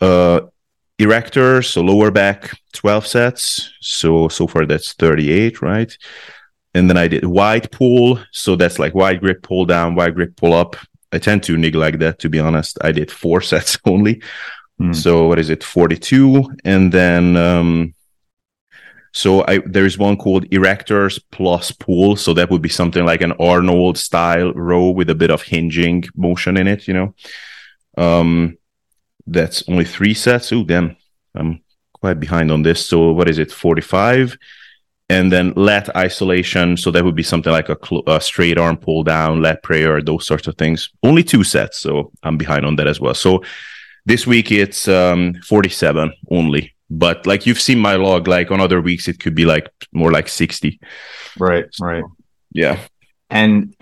Uh, erector, so lower back, 12 sets. So so far that's 38, right? And then I did wide pull. So that's like wide grip pull down, wide grip pull up. I tend to neglect that to be honest. I did four sets only. Mm. So what is it? 42. And then um so I there's one called erectors plus pull. So that would be something like an Arnold style row with a bit of hinging motion in it, you know. Um that's only three sets. Oh damn. I'm quite behind on this. So what is it? 45 and then lat isolation. So that would be something like a, cl- a, straight arm pull down, lat prayer, those sorts of things. Only two sets, so I'm behind on that as well. So this week it's um, 47 only, but like you've seen my log, like on other weeks it could be like more like 60. Right, so, right, yeah. And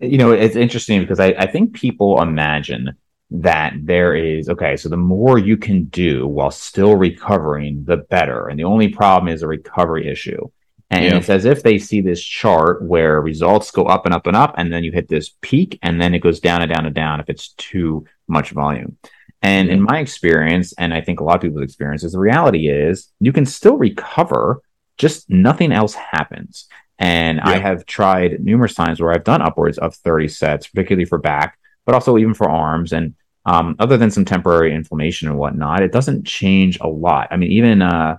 you know it's interesting because I, I think people imagine that there is okay so the more you can do while still recovering the better and the only problem is a recovery issue and yeah. it's as if they see this chart where results go up and up and up and then you hit this peak and then it goes down and down and down if it's too much volume and in my experience and i think a lot of people's experiences the reality is you can still recover just nothing else happens and yeah. i have tried numerous times where i've done upwards of 30 sets particularly for back but also even for arms. And um, other than some temporary inflammation and whatnot, it doesn't change a lot. I mean, even uh,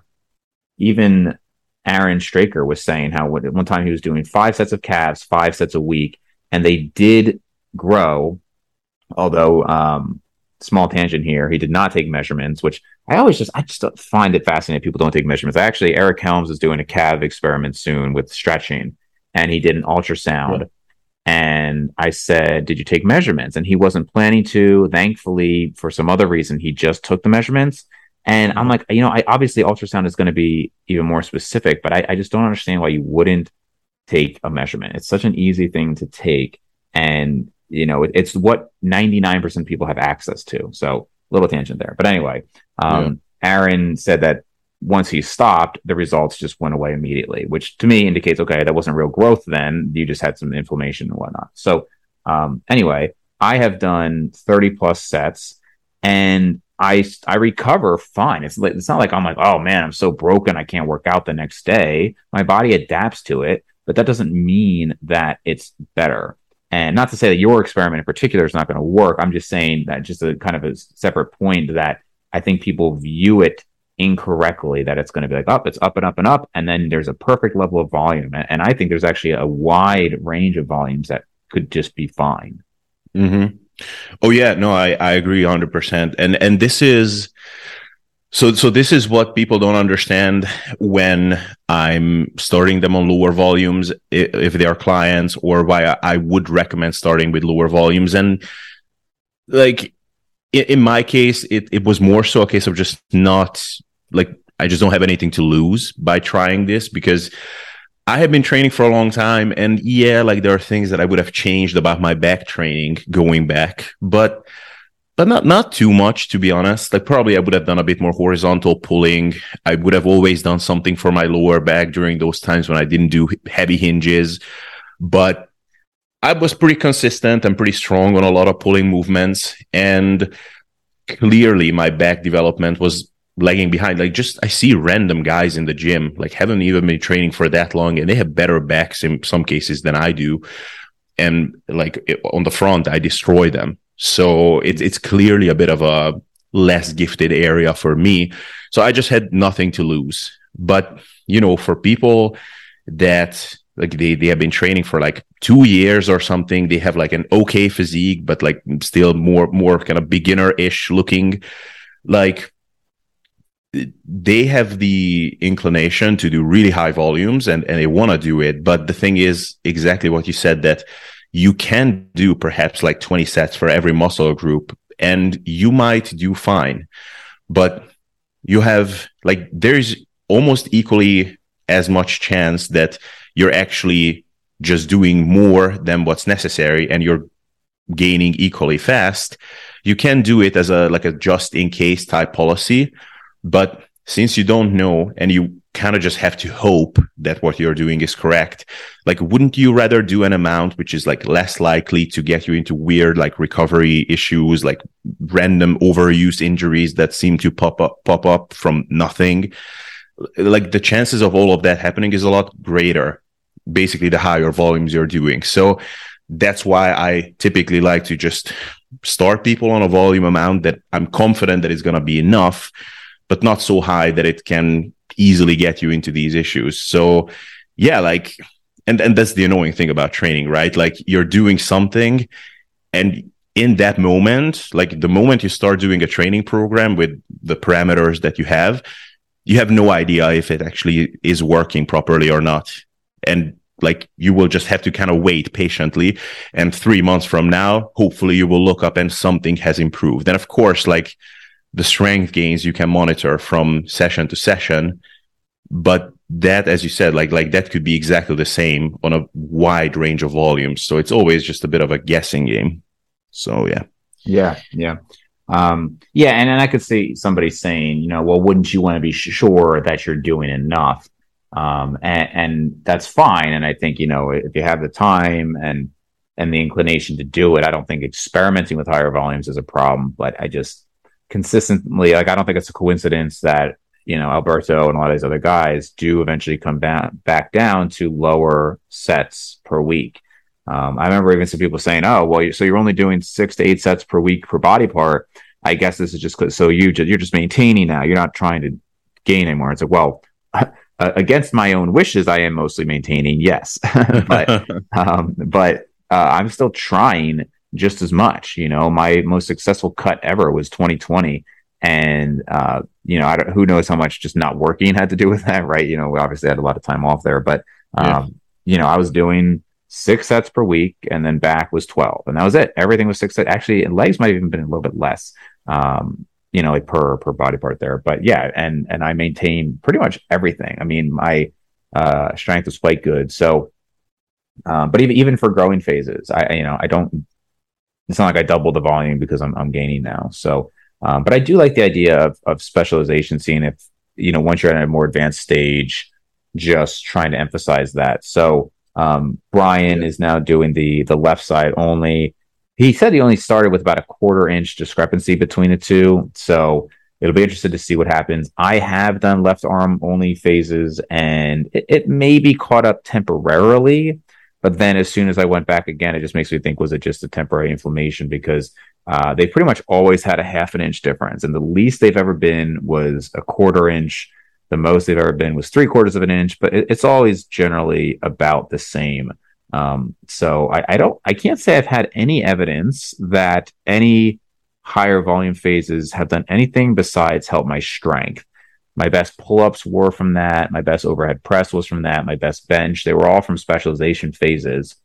even Aaron Straker was saying how one time he was doing five sets of calves, five sets a week, and they did grow. Although um, small tangent here, he did not take measurements, which I always just I just find it fascinating. People don't take measurements. Actually, Eric Helms is doing a calf experiment soon with stretching, and he did an ultrasound. Yeah and I said, Did you take measurements? And he wasn't planning to. Thankfully, for some other reason, he just took the measurements. And I'm mm-hmm. like, you know, I obviously ultrasound is going to be even more specific, but I, I just don't understand why you wouldn't take a measurement. It's such an easy thing to take. And, you know, it, it's what 99% of people have access to. So, little tangent there. But anyway, um, yeah. Aaron said that once he stopped, the results just went away immediately, which to me indicates okay, that wasn't real growth. Then you just had some inflammation and whatnot. So um, anyway, I have done thirty plus sets, and I I recover fine. It's it's not like I'm like oh man, I'm so broken I can't work out the next day. My body adapts to it, but that doesn't mean that it's better. And not to say that your experiment in particular is not going to work. I'm just saying that just a kind of a separate point that I think people view it incorrectly that it's going to be like up, oh, it's up and up and up, and then there's a perfect level of volume. And, I think there's actually a wide range of volumes that could just be fine. Mm-hmm. Oh yeah, no, I I agree hundred percent. And and this is so so this is what people don't understand when I'm starting them on lower volumes if they are clients or why I would recommend starting with lower volumes. And like in, my case it, it was more so a case of just not like I just don't have anything to lose by trying this because I have been training for a long time and yeah, like there are things that I would have changed about my back training going back, but but not not too much to be honest. Like probably I would have done a bit more horizontal pulling. I would have always done something for my lower back during those times when I didn't do heavy hinges, but I was pretty consistent and pretty strong on a lot of pulling movements and clearly my back development was lagging behind. Like just I see random guys in the gym, like haven't even been training for that long, and they have better backs in some cases than I do. And like on the front, I destroy them. So it's it's clearly a bit of a less gifted area for me. So I just had nothing to lose. But you know, for people that like they, they have been training for like two years or something, they have like an okay physique, but like still more more kind of beginner-ish looking. Like they have the inclination to do really high volumes and, and they want to do it. But the thing is exactly what you said that you can do perhaps like 20 sets for every muscle group and you might do fine. But you have like, there's almost equally as much chance that you're actually just doing more than what's necessary and you're gaining equally fast. You can do it as a like a just in case type policy but since you don't know and you kind of just have to hope that what you're doing is correct. Like, wouldn't you rather do an amount which is like less likely to get you into weird like recovery issues, like random overuse injuries that seem to pop up pop up from nothing? Like the chances of all of that happening is a lot greater. Basically, the higher volumes you're doing. So that's why I typically like to just start people on a volume amount that I'm confident that it's going to be enough, but not so high that it can easily get you into these issues. So yeah, like, and, and that's the annoying thing about training, right? Like you're doing something and in that moment, like the moment you start doing a training program with the parameters that you have, you have no idea if it actually is working properly or not. And like you will just have to kind of wait patiently and three months from now hopefully you will look up and something has improved and of course like the strength gains you can monitor from session to session. But that as you said like like that could be exactly the same on a wide range of volumes. So it's always just a bit of a guessing game. So yeah. Yeah yeah. Um yeah and, and i could see somebody saying you know well wouldn't you want to be sure that you're doing enough? Um, and, and that's fine. And I think you know if you have the time and and the inclination to do it, I don't think experimenting with higher volumes is a problem. But I just consistently like I don't think it's a coincidence that you know Alberto and a lot of these other guys do eventually come back back down to lower sets per week. Um, I remember even some people saying, "Oh, well, so you're only doing six to eight sets per week per body part." I guess this is just so you just, you're just maintaining now. You're not trying to gain anymore. It's like, well, against my own wishes, I am mostly maintaining, yes, but um, but uh, I'm still trying just as much. You know, my most successful cut ever was 2020, and uh, you know, I don't, who knows how much just not working had to do with that, right? You know, we obviously had a lot of time off there, but um, yeah. you know, I was doing six sets per week, and then back was 12, and that was it. Everything was six sets. Actually, and legs might have even been a little bit less. Um, you know, like per per body part there. But yeah, and and I maintain pretty much everything. I mean, my uh, strength is quite good. So, um, but even even for growing phases, I you know I don't. It's not like I double the volume because I'm I'm gaining now. So, um, but I do like the idea of of specialization, seeing if you know once you're at a more advanced stage, just trying to emphasize that. So. Um, Brian yeah. is now doing the the left side only he said he only started with about a quarter inch discrepancy between the two. So it'll be interesting to see what happens. I have done left arm only phases and it, it may be caught up temporarily. But then as soon as I went back again, it just makes me think, was it just a temporary inflammation? Because uh, they pretty much always had a half an inch difference. And the least they've ever been was a quarter inch. The most they've ever been was three quarters of an inch, but it, it's always generally about the same. Um, so I, I don't, I can't say I've had any evidence that any higher volume phases have done anything besides help my strength. My best pull ups were from that. My best overhead press was from that. My best bench, they were all from specialization phases.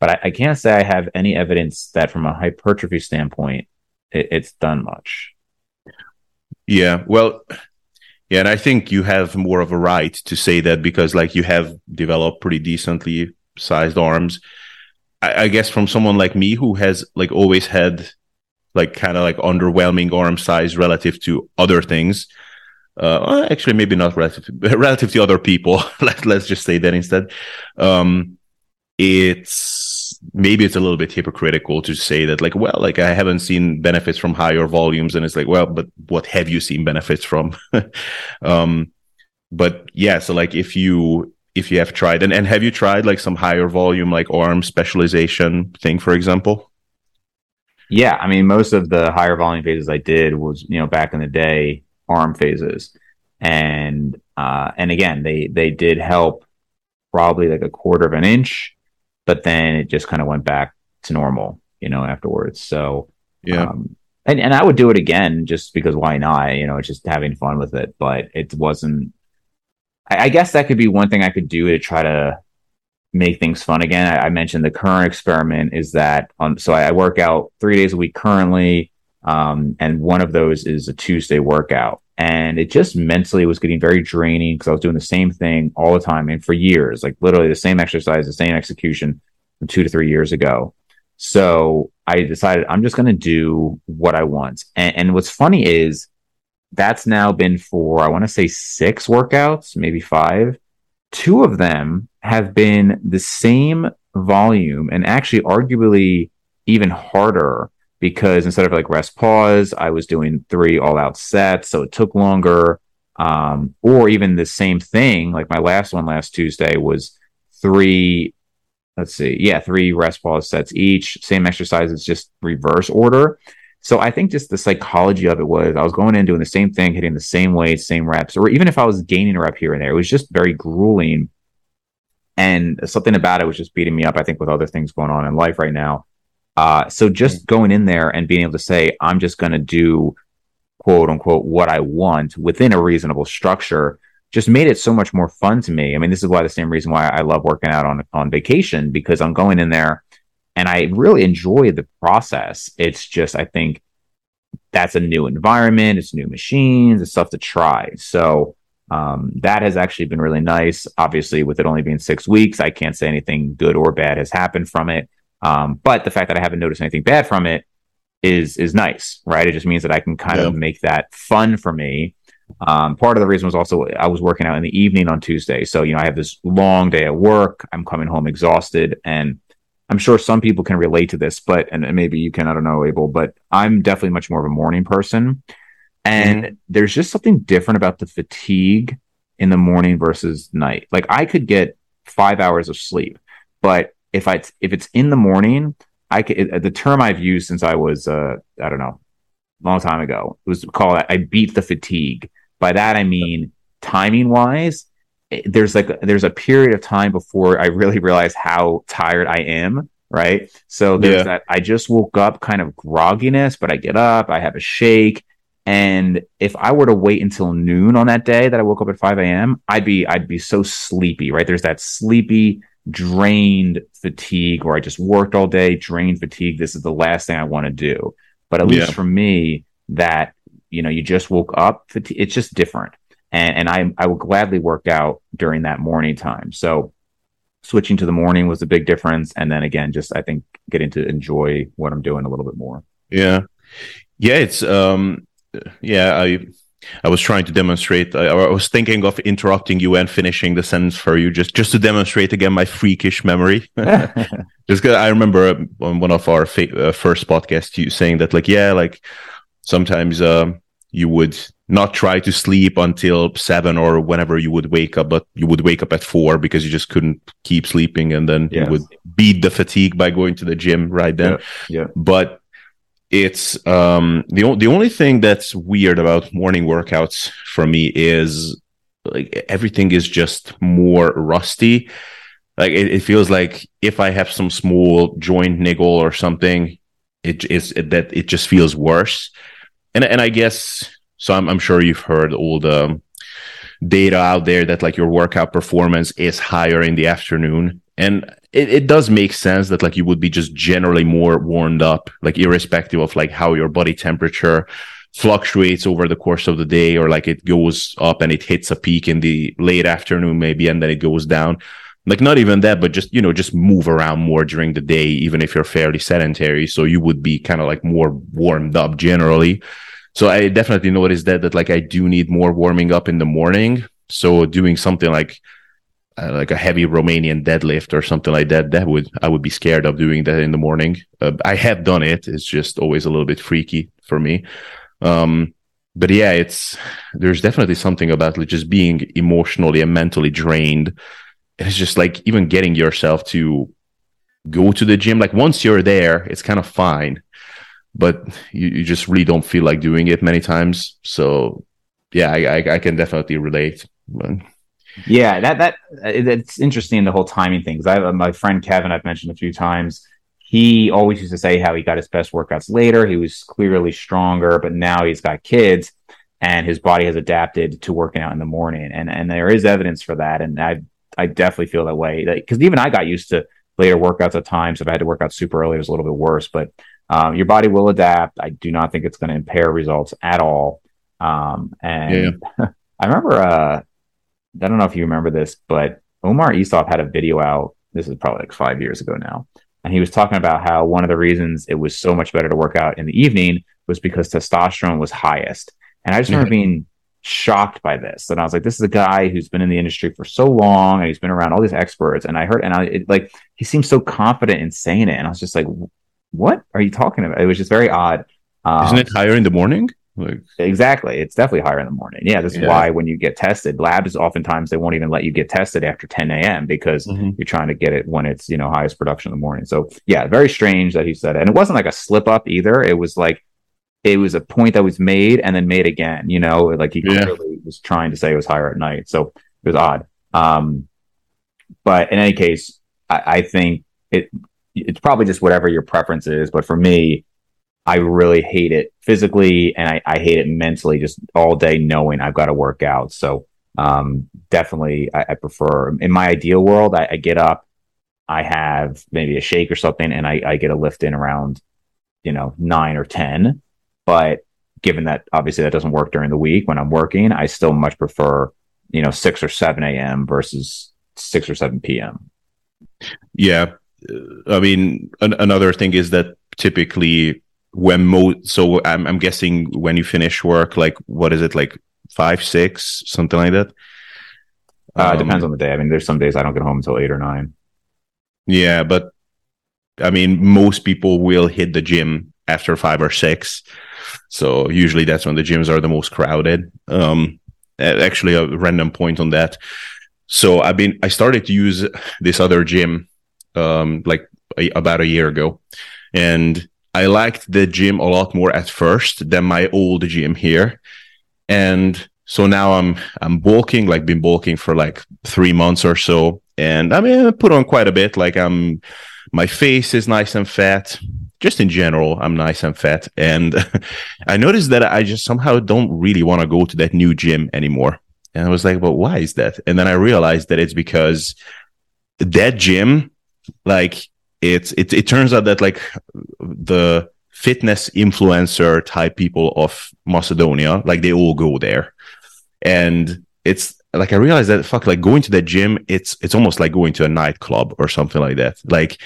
But I, I can't say I have any evidence that from a hypertrophy standpoint, it, it's done much. Yeah. Well, yeah. And I think you have more of a right to say that because, like, you have developed pretty decently sized arms. I, I guess from someone like me who has like always had like kind of like underwhelming arm size relative to other things. Uh, actually, maybe not relative to, relative to other people. Let, let's just say that instead. Um, it's maybe it's a little bit hypocritical to say that like, well, like I haven't seen benefits from higher volumes, and it's like, well, but what have you seen benefits from? um, but yeah, so like if you if you have tried and, and have you tried like some higher volume like arm specialization thing for example yeah i mean most of the higher volume phases i did was you know back in the day arm phases. And uh and again they they did help probably like a quarter of an inch but then it just kind of went back to normal you know afterwards. So yeah. um, and, and i would do it again just because why not you know it's just having fun with it but it wasn't I, I, guess that could be one thing I could do to try to make things fun again. I, I mentioned the current experiment is that on so I, I, work out three days a week currently, um, and one of those is a Tuesday workout. And it just mentally was getting very draining because I was doing the same thing all the time and for years, like literally the same exercise, the same execution from two to three years ago. So I decided I'm just going to do what I want. And, and what's funny is that's now been for, I want to say six workouts, maybe five. Two of them have been the same volume and actually arguably even harder because instead of like rest pause, I was doing three all out sets. So it took longer. Um, or even the same thing, like my last one last Tuesday was three, let's see, yeah, three rest pause sets each, same exercises, just reverse order. So I think just the psychology of it was I was going in doing the same thing, hitting the same weight, same reps, or even if I was gaining a rep here and there, it was just very grueling. And something about it was just beating me up, I think, with other things going on in life right now. Uh, so just mm-hmm. going in there and being able to say, I'm just going to do quote unquote what I want within a reasonable structure just made it so much more fun to me. I mean, this is why the same reason why I love working out on on vacation because I'm going in there and I really enjoy the process. It's just I think that's a new environment, it's new machines, it's stuff to try. So um, that has actually been really nice. Obviously, with it only being six weeks, I can't say anything good or bad has happened from it. Um, but the fact that I haven't noticed anything bad from it is is nice, right? It just means that I can kind yeah. of make that fun for me. Um, part of the reason was also I was working out in the evening on Tuesday, so you know I have this long day at work. I'm coming home exhausted, and I'm sure some people can relate to this, but and maybe you can. I don't know, Abel, but I'm definitely much more of a morning person, and mm-hmm. there's just something different about the fatigue in the morning versus night. Like I could get five hours of sleep, but if I if it's in the morning, I could, the term I've used since I was uh, I don't know, a long time ago it was called I beat the fatigue. By that I mean timing wise, eh, there's like there's a period of time before I really realize how tired I am. Right. So there's yeah. that I just woke up kind of grogginess, but I get up, I have a shake. And if I were to wait until noon on that day that I woke up at 5 a.m., I'd be I'd be so sleepy, right? There's that sleepy drained fatigue or I just worked all day, drained fatigue. This is the last thing I want to do. But at yeah. least for me, that, you know, you just woke up, it's just different. And, and I, I will gladly work out during that morning time. So switching to the morning was a big difference. And then again, just I think getting to enjoy what I'm doing a little bit more. Yeah. Yeah. It's, um, yeah, I, I was trying to demonstrate. I, I, was thinking of interrupting you and finishing the sentence for you, just just to demonstrate again my freakish memory. just because I remember on one of our fa- uh, first podcasts, you saying that like, yeah, like sometimes uh, you would not try to sleep until seven or whenever you would wake up, but you would wake up at four because you just couldn't keep sleeping, and then yes. you would beat the fatigue by going to the gym right then. Yeah. yeah. But it's um the the only thing that's weird about morning workouts for me is like everything is just more rusty. Like it, it feels like if i have some small joint niggle or something it is it, that it just feels worse. And and i guess so i'm, I'm sure you've heard all the data out there that like your workout performance is higher in the afternoon. And it, it does make sense that like you would be just generally more warmed up, like irrespective of like how your body temperature fluctuates over the course of the day, or like it goes up and it hits a peak in the late afternoon, maybe, and then it goes down. Like not even that, but just, you know, just move around more during the day, even if you're fairly sedentary. So you would be kind of like more warmed up generally. So I definitely noticed that, that like I do need more warming up in the morning. So doing something like uh, like a heavy Romanian deadlift or something like that, that would I would be scared of doing that in the morning. Uh, I have done it. It's just always a little bit freaky for me. Um, but yeah, it's there's definitely something about like just being emotionally and mentally drained. It's just like even getting yourself to go to the gym. Like once you're there, it's kind of fine, but you, you just really don't feel like doing it many times. So yeah, I, I, I can definitely relate. But, yeah, that that it's interesting the whole timing things. I have my friend Kevin. I've mentioned a few times. He always used to say how he got his best workouts later. He was clearly stronger, but now he's got kids, and his body has adapted to working out in the morning. And and there is evidence for that. And I I definitely feel that way because even I got used to later workouts at times. If I had to work out super early, it was a little bit worse. But um, your body will adapt. I do not think it's going to impair results at all. Um, and yeah. I remember uh, I don't know if you remember this, but Omar Isuf had a video out. This is probably like five years ago now. And he was talking about how one of the reasons it was so much better to work out in the evening was because testosterone was highest. And I just remember being shocked by this. And I was like, this is a guy who's been in the industry for so long and he's been around all these experts. And I heard, and I it, like, he seems so confident in saying it. And I was just like, what are you talking about? It was just very odd. Um, Isn't it higher in the morning? Like, exactly. It's definitely higher in the morning. Yeah. This is yeah. why when you get tested, labs oftentimes they won't even let you get tested after 10 a.m. because mm-hmm. you're trying to get it when it's, you know, highest production in the morning. So yeah, very strange that he said it. And it wasn't like a slip up either. It was like, it was a point that was made and then made again, you know, like he yeah. clearly was trying to say it was higher at night. So it was odd. Um, but in any case, I, I think it, it's probably just whatever your preference is. But for me, I really hate it physically and I, I hate it mentally, just all day knowing I've got to work out. So um, definitely, I, I, prefer in my ideal world, I, I, get up, I have maybe a shake or something, and I, I get a lift in around, you know, nine or 10. But given that obviously that doesn't work during the week when I'm working, I still much prefer, you know, 6 or 7 a.m. versus 6 or 7 p.m. Yeah. I mean, an- another thing is that typically when mo so I'm, I'm guessing when you finish work like what is it like five six something like that? Uh, um, depends on the day. I mean there's some days i don't get home until eight or nine. Yeah but i mean most people will hit the gym after five or six. So usually that's when the gyms are the most crowded. Um actually a random point on that. So i've been i started to use this other gym um like a, about a year ago. And I liked the gym a lot more at first than my old gym here. And so now I'm I'm bulking, like been bulking for like three months or so. And I mean I put on quite a bit. Like I'm my face is nice and fat. Just in general, I'm nice and fat. And I noticed that I just somehow don't really want to go to that new gym anymore. And I was like, well, why is that? And then I realized that it's because that gym, like it's it, it turns out that like the fitness influencer type people of Macedonia, like they all go there. And it's like I realized that fuck like going to the gym, it's it's almost like going to a nightclub or something like that. Like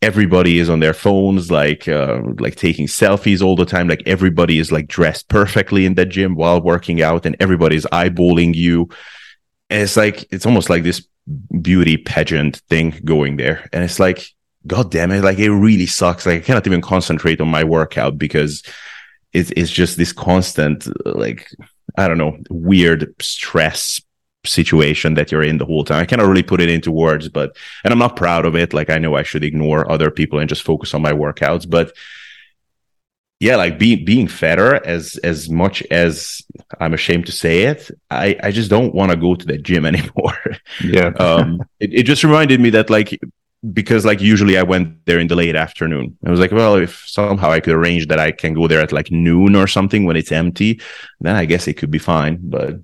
everybody is on their phones, like uh, like taking selfies all the time. Like everybody is like dressed perfectly in the gym while working out, and everybody's eyeballing you. And it's like it's almost like this beauty pageant thing going there. And it's like god damn it like it really sucks. Like i cannot even concentrate on my workout because it's, it's just this constant like i don't know weird stress situation that you're in the whole time. I cannot really put it into words but and i'm not proud of it. Like i know i should ignore other people and just focus on my workouts but yeah like being being fatter as as much as i'm ashamed to say it i i just don't want to go to the gym anymore. Yeah. Um it, it just reminded me that like because like usually I went there in the late afternoon. I was like, well, if somehow I could arrange that I can go there at like noon or something when it's empty, then I guess it could be fine. But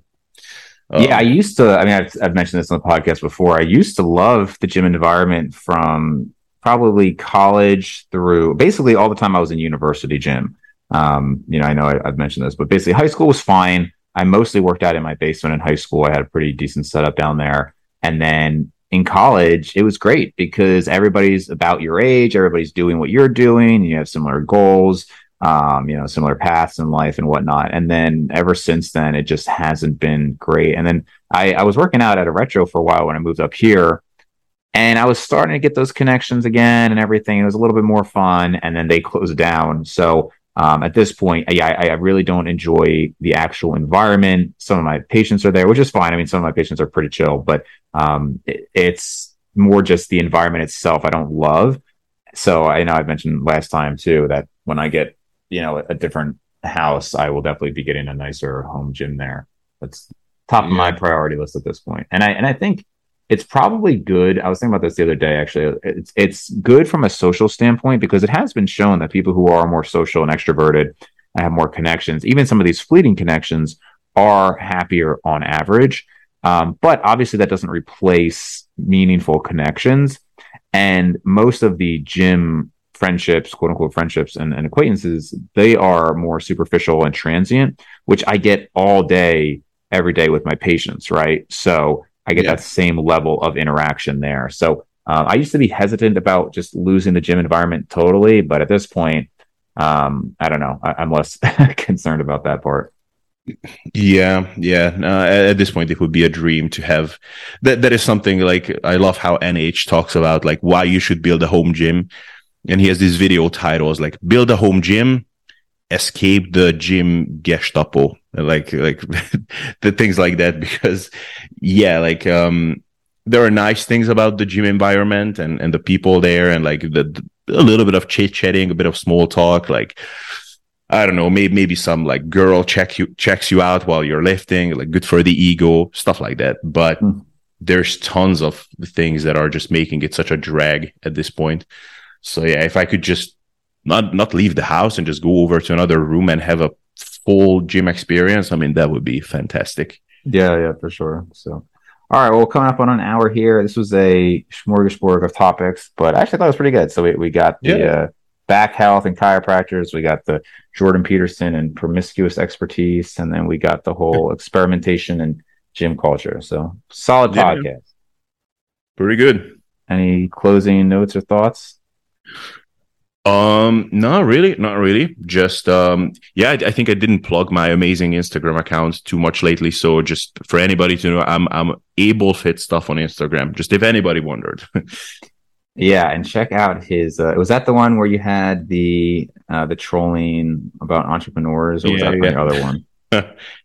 um, yeah, I used to. I mean, I've, I've mentioned this on the podcast before. I used to love the gym environment from probably college through basically all the time I was in university gym. Um, you know, I know I, I've mentioned this, but basically high school was fine. I mostly worked out in my basement in high school. I had a pretty decent setup down there. And then in college, it was great because everybody's about your age, everybody's doing what you're doing, you have similar goals, um, you know, similar paths in life and whatnot. And then ever since then, it just hasn't been great. And then I, I was working out at a retro for a while when I moved up here. And I was starting to get those connections again and everything. It was a little bit more fun. And then they closed down. So um, at this point, yeah, I, I, really don't enjoy the actual environment. Some of my patients are there, which is fine. I mean, some of my patients are pretty chill, but um, it, it's more just the environment itself I don't love. So I know I mentioned last time too that when I get you know a different house, I will definitely be getting a nicer home gym there. That's top yeah. of my priority list at this point. And I and I think it's probably good. I was thinking about this the other day. Actually, it's it's good from a social standpoint because it has been shown that people who are more social and extroverted and have more connections, even some of these fleeting connections, are happier on average. Um, but obviously, that doesn't replace meaningful connections. And most of the gym friendships, quote unquote friendships and, and acquaintances, they are more superficial and transient, which I get all day, every day with my patients, right? So I get yeah. that same level of interaction there. So uh, I used to be hesitant about just losing the gym environment totally, but at this point, um, I don't know. I, am less concerned about that part. Yeah, yeah. Uh, at this point, it would be a dream to have that. That is something like I love how NH talks about like why you should build a home gym, and he has these video titles like "Build a Home Gym," "Escape the Gym Gestapo," like like the things like that. Because yeah, like um, there are nice things about the gym environment and and the people there, and like the, a little bit of chit chatting, a bit of small talk, like I don't know, maybe maybe some like girl check you checks you out while you're lifting, like good for the ego, stuff like that. But mm. there's tons of things that are just making it such a drag at this point. So yeah, if I could just not not leave the house and just go over to another room and have a full gym experience, I mean that would be fantastic. Yeah, yeah, for sure. So all right, well, coming up on an hour here. This was a smorgasbord of topics, but I actually thought it was pretty good. So we, we got the yeah. uh, back health and chiropractors. We got the Jordan Peterson and promiscuous expertise, and then we got the whole experimentation and gym culture. So solid yeah, podcast. Pretty good. Any closing notes or thoughts? Um, not really, not really. Just um, yeah, I, I, think I didn't plug my amazing Instagram account too much lately. So just for anybody to know, I'm I'm able fit stuff on Instagram. Just if anybody wondered. Yeah, and check out his. Uh, was that the one where you had the uh, the trolling about entrepreneurs, or was yeah, that yeah. the other one?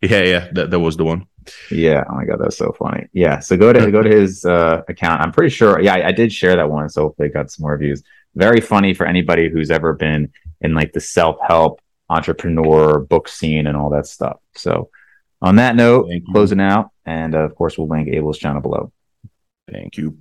yeah, yeah, that that was the one. Yeah. Oh my god, that's so funny. Yeah. So go to go to his uh, account. I'm pretty sure. Yeah, I, I did share that one, so hopefully got some more views. Very funny for anybody who's ever been in like the self help entrepreneur book scene and all that stuff. So on that note, closing out, and uh, of course we'll link Abel's channel below. Thank you.